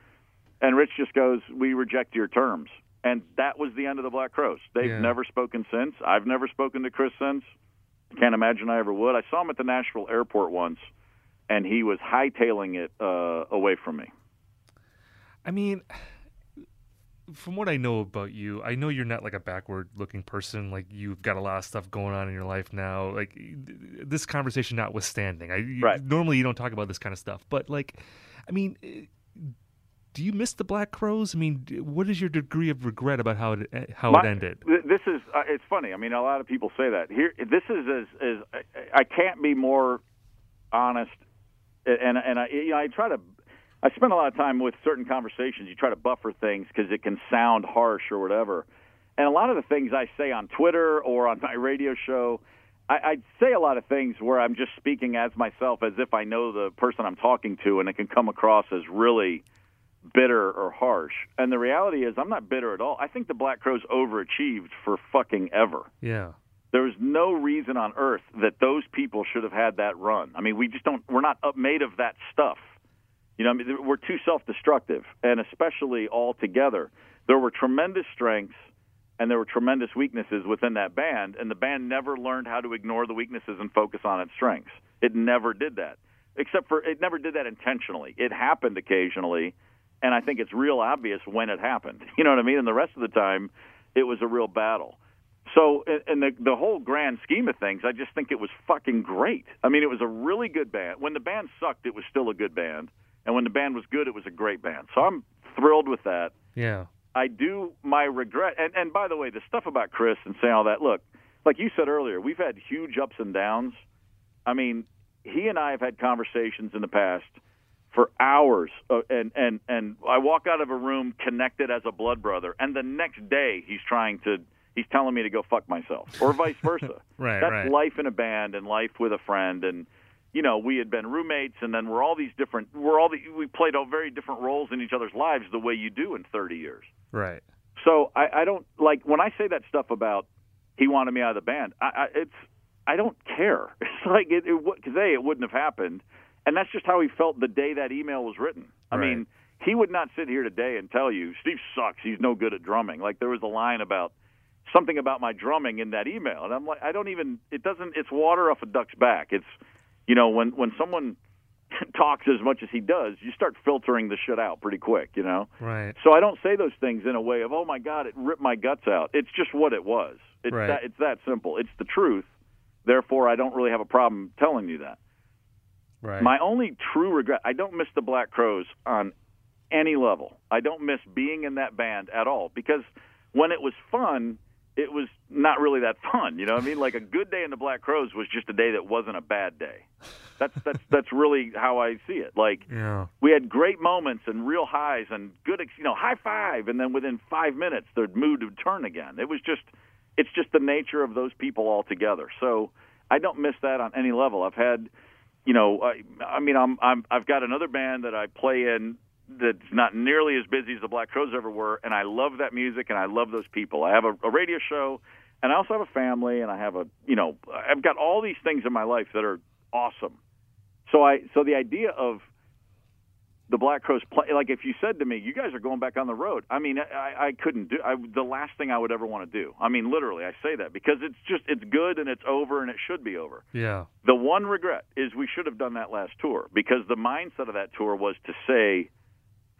And Rich just goes, "We reject your terms," and that was the end of the Black Crowes. They've
Yeah.
never spoken since. I've never spoken to Chris since. Can't imagine I ever would. I saw him at the Nashville airport once, and he was hightailing it uh, away from me.
I mean, from what I know about you, I know you're not like a backward looking person. Like you've got a lot of stuff going on in your life now. Like this conversation notwithstanding, I
Right.
normally you don't talk about this kind of stuff, but like, I mean, do you miss the Black Crowes? I mean, what is your degree of regret about how it eh, how
My-
it ended?
This is uh, it's funny. I mean, a lot of people say that. Here, this is as as I- I can't be more honest, and and I you know I try to. I spend a lot of time with certain conversations. You try to buffer things because it can sound harsh or whatever. And a lot of the things I say on Twitter or on my radio show, I, I say a lot of things where I'm just speaking as myself, as if I know the person I'm talking to, and it can come across as really bitter or harsh. And the reality is, I'm not bitter at all. I think the Black Crowes overachieved for fucking ever.
Yeah,
There was no reason on earth that those people should have had that run. I mean, we just don't. We're not up- made of that stuff. You know, I mean, we're too self-destructive, and especially all together. There were tremendous strengths, and there were tremendous weaknesses within that band, and the band never learned how to ignore the weaknesses and focus on its strengths. It never did that, except for it never did that intentionally. It happened occasionally, and I think it's real obvious when it happened. You know what I mean? And the rest of the time, it was a real battle. So, in- the the whole grand scheme of things, I just think it was fucking great. I mean, it was a really good band. When the band sucked, it was still a good band, and when the band was good, it was a great band. So I'm thrilled with that.
yeah,
I do my regret, and and by the way, the stuff about Chris and saying all that. Look, like you said earlier, we've had huge ups and downs. I mean, he and I have had conversations in the past for hours, uh, and and and I walk out of a room connected as a blood brother, and the next day he's trying to. He's telling me to go fuck myself, or vice versa.
Right,
That's
right.
life in a band and life with a friend, and you know we had been roommates, and then we're all these different. We're all the, we played all very different roles in each other's lives the way you do in 30 years.
right.
So I, I don't like when I say that stuff about he wanted me out of the band. I, I it's I don't care. It's like it because a it wouldn't have happened, and that's just how he felt the day that email was written. I
Right.
mean, he would not sit here today and tell you Steve sucks. He's no good at drumming. Like there was a line about something about my drumming in that email, and I'm like, I don't even. It doesn't. It's water off a duck's back. It's you know when when someone talks as much as he does, you start filtering the shit out pretty quick, you know.
Right.
So I don't say those things in a way of, "Oh my God, it ripped my guts out." It's just what it was. It's
Right.
that. It's that simple. It's the truth. Therefore, I don't really have a problem telling you that.
Right.
My only true regret, I don't miss the Black Crowes on any level. I don't miss being in that band at all because when it was fun, it was not really that fun. You know what I mean? Like a good day in the Black Crowes was just a day that wasn't a bad day. That's that's that's really how I see it. Like
yeah.
we had great moments and real highs and good, ex- you know, high five, and then within five minutes the mood would turn again. It was just, it's just the nature of those people all together. So I don't miss that on any level. I've had, you know, I, I mean, I'm, I'm, I've got another band that I play in that's not nearly as busy as the Black Crowes ever were, and I love that music and I love those people. I have a, a radio show, and I also have a family, and I have a, you know, I've got all these things in my life that are awesome. So I, so the idea of the Black Crowes play. Like if you said to me, "You guys are going back on the road," I mean, I, I couldn't do. I, the last thing I would ever want to do. I mean, literally, I say that because it's just it's good and it's over and it should be over.
Yeah.
The one regret is we should have done that last tour because the mindset of that tour was to say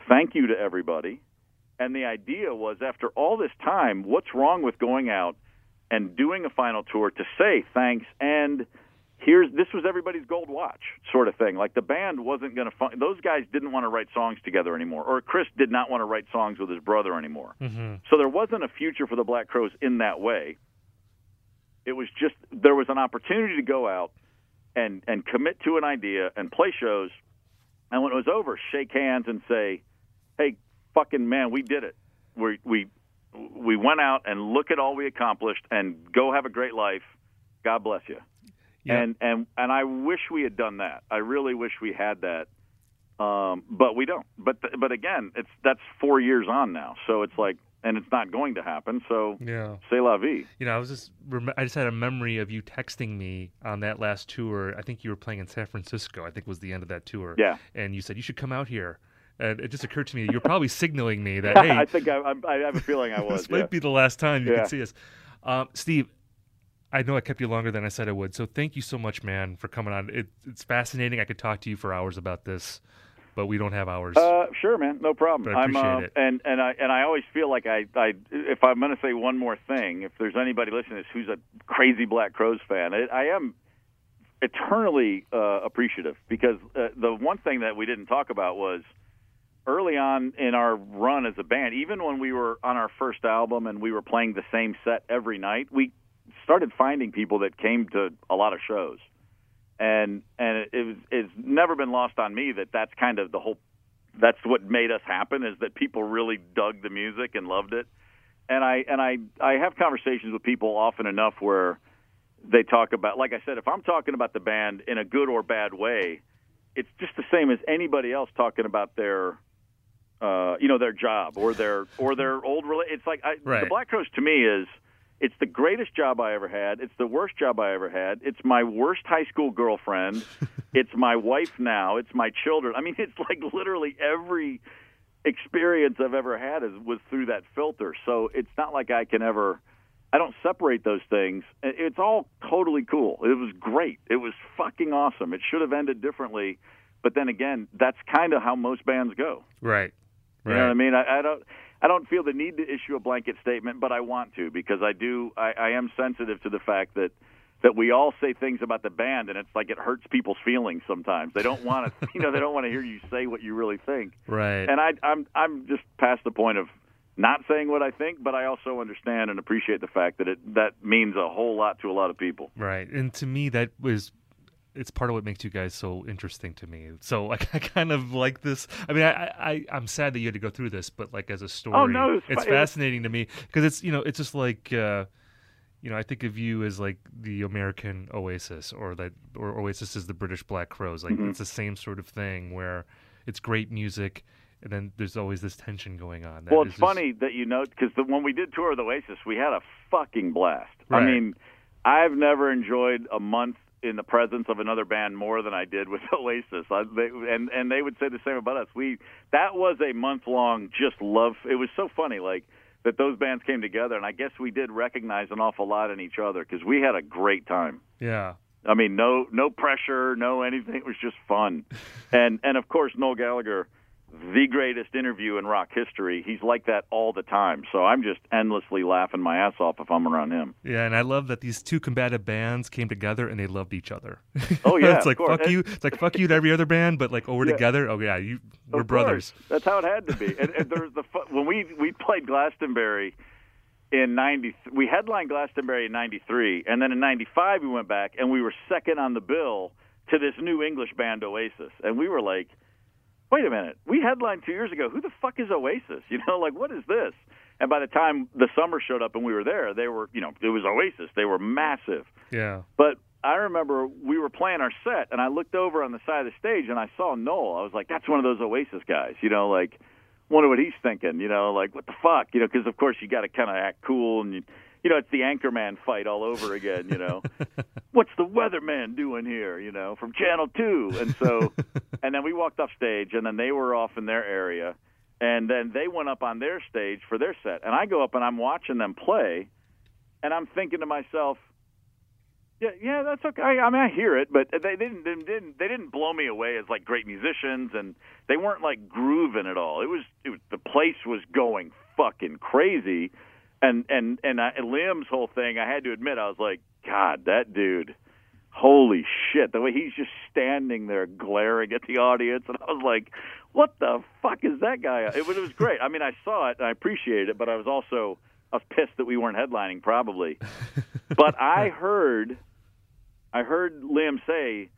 thank you to everybody, and the idea was after all this time, what's wrong with going out and doing a final tour to say thanks and here's this was everybody's gold watch sort of thing. Like the band wasn't going to fun- those guys didn't want to write songs together anymore, or Chris did not want to write songs with his brother anymore.
hmm
So there wasn't a future for the Black Crowes in that way. It was just there was an opportunity to go out and and commit to an idea and play shows, and when it was over, shake hands and say, "Hey, fucking man, we did it. We we we went out and look at all we accomplished, and go have a great life. God bless you."
Yeah.
And and and I wish we had done that. I really wish we had that. Um, but we don't. But th- but again, it's that's four years on now, so it's like, and it's not going to happen. So
Yeah.
say la vie.
You know, I was just rem- I just had a memory of you texting me on that last tour. I think you were playing in San Francisco. I think was the end of that tour.
Yeah.
And you said you should come out here. And it just occurred to me you're probably signaling me that hey,
I think I, I, have a feeling I was.
this might be the last time you
Yeah.
can see us. Um, Steve, I know I kept you longer than I said I would, so thank you so much, man, for coming on. It, it's fascinating. I could talk to you for hours about this, but we don't have hours.
Uh, sure, man, no problem.
But I
I'm, uh,
appreciate it.
and and I and I always feel like I, I if I'm going to say one more thing, if there's anybody listening who's a crazy Black Crowes fan, I, I am eternally uh, appreciative because uh, the one thing that we didn't talk about was early on in our run as a band, even when we were on our first album and we were playing the same set every night, we started finding people that came to a lot of shows. And and it, it was it's never been lost on me that that's kind of the whole that's what made us happen is that people really dug the music and loved it. And I and I I have conversations with people often enough where they talk about like I said if I'm talking about the band in a good or bad way, it's just the same as anybody else talking about their uh, you know their job or their or their old rela- it's like I,
Right.
the Black Crowes to me is it's the greatest job I ever had. It's the worst job I ever had. It's my worst high school girlfriend. it's my wife now. It's my children. I mean, it's like literally every experience I've ever had is was through that filter. So it's not like I can ever. I don't separate those things. It's all totally cool. It was great. It was fucking awesome. It should have ended differently, but then again, that's kind of how most bands go.
right. right.
You know what I mean? I, I don't. I don't feel the need to issue a blanket statement, but I want to because I do. I, I am sensitive to the fact that that we all say things about the band, and it's like it hurts people's feelings sometimes. They don't want to, you know, they don't want to hear you say what you really think.
Right.
And I, I'm I'm just past the point of not saying what I think, but I also understand and appreciate the fact that it that means a whole lot to a lot of people.
Right. And to me, that was it's part of what makes you guys so interesting to me. So like I kind of like this. I mean, I, I I'm sad that you had to go through this, but like as a story,
Oh, no, it's
it's fascinating to me because it's you know it's just like uh, you know I think of you as like the American Oasis or that or Oasis is the British Black Crows. Like
Mhm.
it's the same sort of thing where it's great music. And then there's always this tension going on. that
well, it's
just-
funny that you know because when we did tour of the Oasis, we had a fucking blast. I mean, I've never enjoyed a month in the presence of another band more than I did with Oasis. I, they, and and they would say the same about us. We that was a month long just love. It was so funny. Like that those bands came together, and I guess we did recognize an awful lot in each other because we had a great time.
Yeah.
I mean, no no pressure, no anything. It was just fun, and and of course Noel Gallagher the greatest interview in rock history. He's like that all the time. So I'm just endlessly laughing my ass off if I'm around him.
Yeah, and I love that these two combative bands came together and they loved each other.
Oh yeah,
it's like fuck you. It's like fuck you to every other band, but like oh we're yeah. together. Oh yeah, you we're brothers.
That's how it had to be. and, and there's the when we we played Glastonbury in 90 we headlined Glastonbury in 93 and then in 95 we went back and we were second on the bill to this new English band Oasis. And we were like wait a minute, we headlined two years ago. Who the fuck is Oasis? You know, like what is this? And by the time the summer showed up and we were there, they were, you know, it was Oasis. They were massive.
Yeah.
But I remember we were playing our set, and I looked over on the side of the stage and I saw Noel. I was like, that's one of those Oasis guys. You know, like wonder what he's thinking. You know, like what the fuck. You know, because of course you got to kind of act cool and you you know, it's the Anchorman fight all over again. You know, what's the weatherman doing here? You know, from Channel Two, and so, and then we walked off stage, and then they were off in their area, and then they went up on their stage for their set, and I go up and I'm watching them play, and I'm thinking to myself. Yeah, yeah, that's okay. I mean, I hear it, but they didn't, they didn't, they didn't blow me away as like great musicians, and they weren't like grooving at all. It was, it was the place was going fucking crazy, and and and, I, and Liam's whole thing, I had to admit, I was like, God, that dude, holy shit! The way he's just standing there glaring at the audience, and I was like, what the fuck is that guy? It was it was great. I mean, I saw it and I appreciated it, but I was also I was pissed that we weren't headlining, probably. but I heard, I heard Liam say.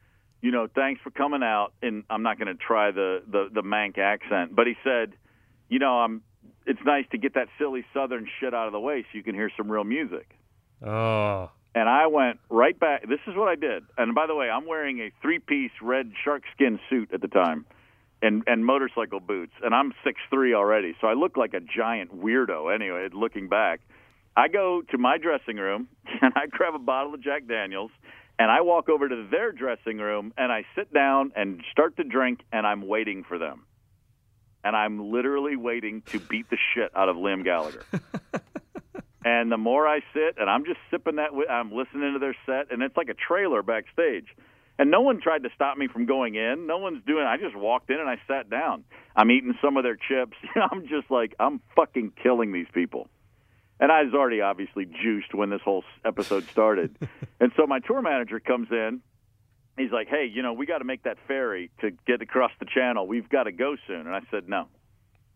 You know, thanks for coming out, and I'm not going to try the, the the Manc accent, but he said, you know, I'm it's nice to get that silly southern shit out of the way so you can hear some real music.
Oh.
And I went right back. This is what I did. And by the way, I'm wearing a three-piece red sharkskin suit at the time, and and motorcycle boots. And I'm six three already, so I look like a giant weirdo. Anyway, looking back, I go to my dressing room and I grab a bottle of Jack Daniels, and I walk over to their dressing room and I sit down and start to drink, and I'm waiting for them and I'm literally waiting to beat the shit out of Liam Gallagher. and the more I sit, and I'm just sipping that, I'm listening to their set, and it's like a trailer backstage. And no one tried to stop me from going in. No one's doing. I just walked in and I sat down. I'm eating some of their chips. I'm just like I'm fucking killing these people. And I was already obviously juiced when this whole episode started. and so my tour manager comes in he's like, "Hey, you know, we got to make that ferry to get across the channel. We've got to go soon." And I said, "No,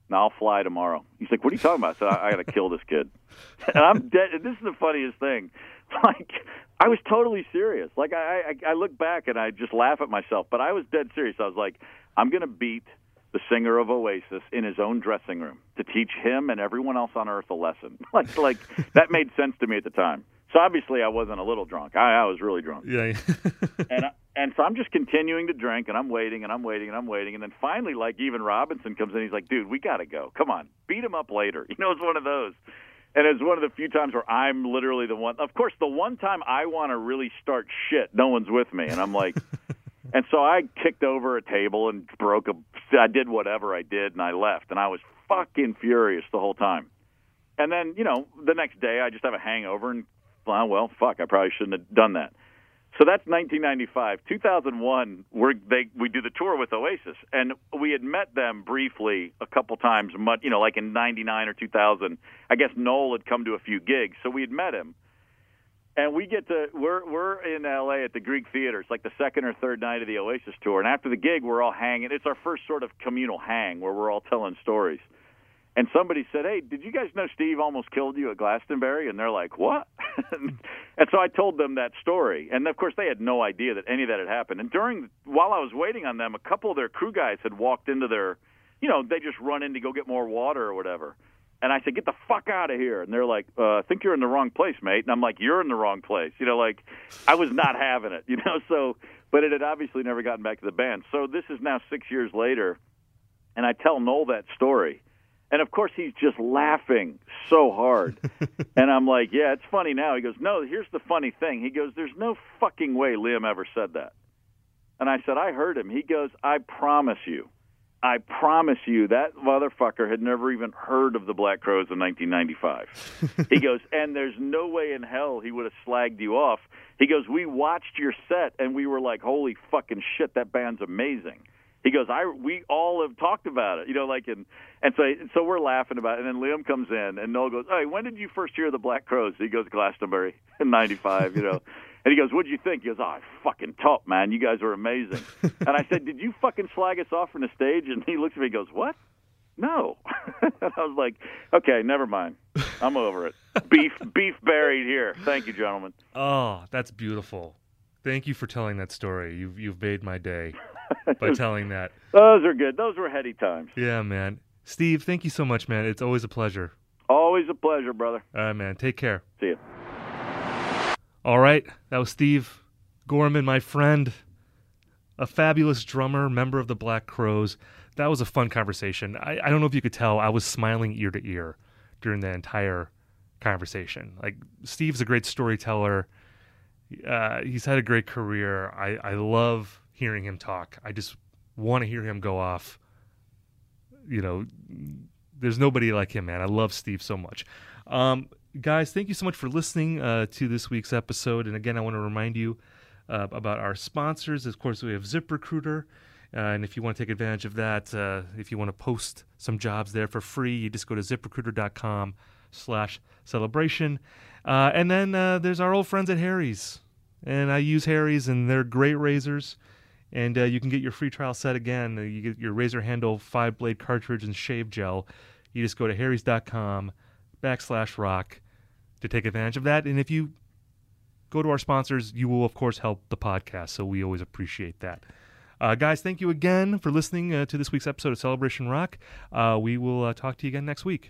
no, I'll fly tomorrow." He's like, "What are you talking about?" I said, "I, I got to kill this kid." and I'm dead. And this is the funniest thing. Like, I was totally serious. Like, I, I I look back and I just laugh at myself, but I was dead serious. I was like, "I'm going to beat." The singer of Oasis in his own dressing room to teach him and everyone else on earth a lesson. like, like that made sense to me at the time. So obviously, I wasn't a little drunk. I, I was really drunk.
Yeah.
and I, and so I'm just continuing to drink, and I'm waiting, and I'm waiting, and I'm waiting, and then finally, like even Robinson comes in, he's like, "Dude, we got to go. Come on, beat him up later." You know, it's one of those. And it's one of the few times where I'm literally the one. Of course, the one time I want to really start shit, no one's with me, and I'm like. And so I kicked over a table and broke a. I did whatever I did, and I left, and I was fucking furious the whole time. And then, you know, the next day I just have a hangover and well, well, fuck, I probably shouldn't have done that. So that's 1995. 2001, we're, they we do the tour with Oasis, and we had met them briefly a couple times. much, You know, like in '99 or 2000. I guess Noel had come to a few gigs, so we had met him. And we get to we're we're in LA at the Greek Theater. It's like the second or third night of the Oasis tour, and after the gig, we're all hanging. It's our first sort of communal hang where we're all telling stories and somebody said, "Hey, did you guys know Steve almost killed you at Glastonbury?" And they're like, "What?" and so I told them that story, and of course they had no idea that any of that had happened. And during while I was waiting on them, a couple of their crew guys had walked into their, you know, they just run in to go get more water or whatever. And I said, "Get the fuck out of here!" And they're like, uh, "I think you're in the wrong place, mate." And I'm like, "You're in the wrong place." You know, like I was not having it. You know, so but it had obviously never gotten back to the band. So this is now six years later, and I tell Noel that story and of course, he's just laughing so hard. and I'm like, yeah, it's funny now. He goes, no, here's the funny thing. He goes, there's no fucking way Liam ever said that. And I said, I heard him. He goes, I promise you, I promise you that motherfucker had never even heard of the Black Crowes in 1995. he goes, and there's no way in hell he would have slagged you off. He goes, we watched your set and we were like, holy fucking shit, that band's amazing. He goes, I we all have talked about it, you know, like and and so so we're laughing about it. And then Liam comes in and Noel goes, Hey, when did you first hear the Black Crowes? He goes, Glastonbury in '95, you know. And he goes, "What'd you think?" He goes, "Oh, fucking top, man. You guys were amazing." and I said, "Did you fucking slag us off from the stage?" And he looks at me and goes, "What?" No. and I was like, "Okay, never mind. I'm over it. beef, beef buried here. Thank you, gentlemen."
Oh, that's beautiful. Thank you for telling that story. You've you've made my day by telling that.
Those are good. Those were heady times.
Yeah, man. Steve, thank you so much, man. It's always a pleasure.
Always a pleasure, brother.
All right, man. Take care.
See you.
All right, that was Steve Gorman, my friend, a fabulous drummer, member of the Black Crowes. That was a fun conversation. I, I don't know if you could tell, I was smiling ear to ear during the entire conversation. Like, Steve's a great storyteller. Uh, he's had a great career. I, I love hearing him talk. I just want to hear him go off. You know, there's nobody like him, man. I love Steve so much. Um, guys, thank you so much for listening uh, to this week's episode. And again, I want to remind you uh, about our sponsors. Of course, we have ZipRecruiter. Uh, and if you want to take advantage of that, uh, if you want to post some jobs there for free, you just go to ziprecruiter.com slash celebration. Uh, and then uh, there's our old friends at Harry's. And I use Harry's, and they're great razors. And you can get your free trial set again. You get your razor handle, five blade cartridge, and shave gel. You just go to harrys.com backslash rock to take advantage of that. And if you go to our sponsors, you will, of course, help the podcast. So we always appreciate that. Uh, guys, thank you again for listening uh, to this week's episode of Celebration Rock. Uh, we will uh, talk to you again next week.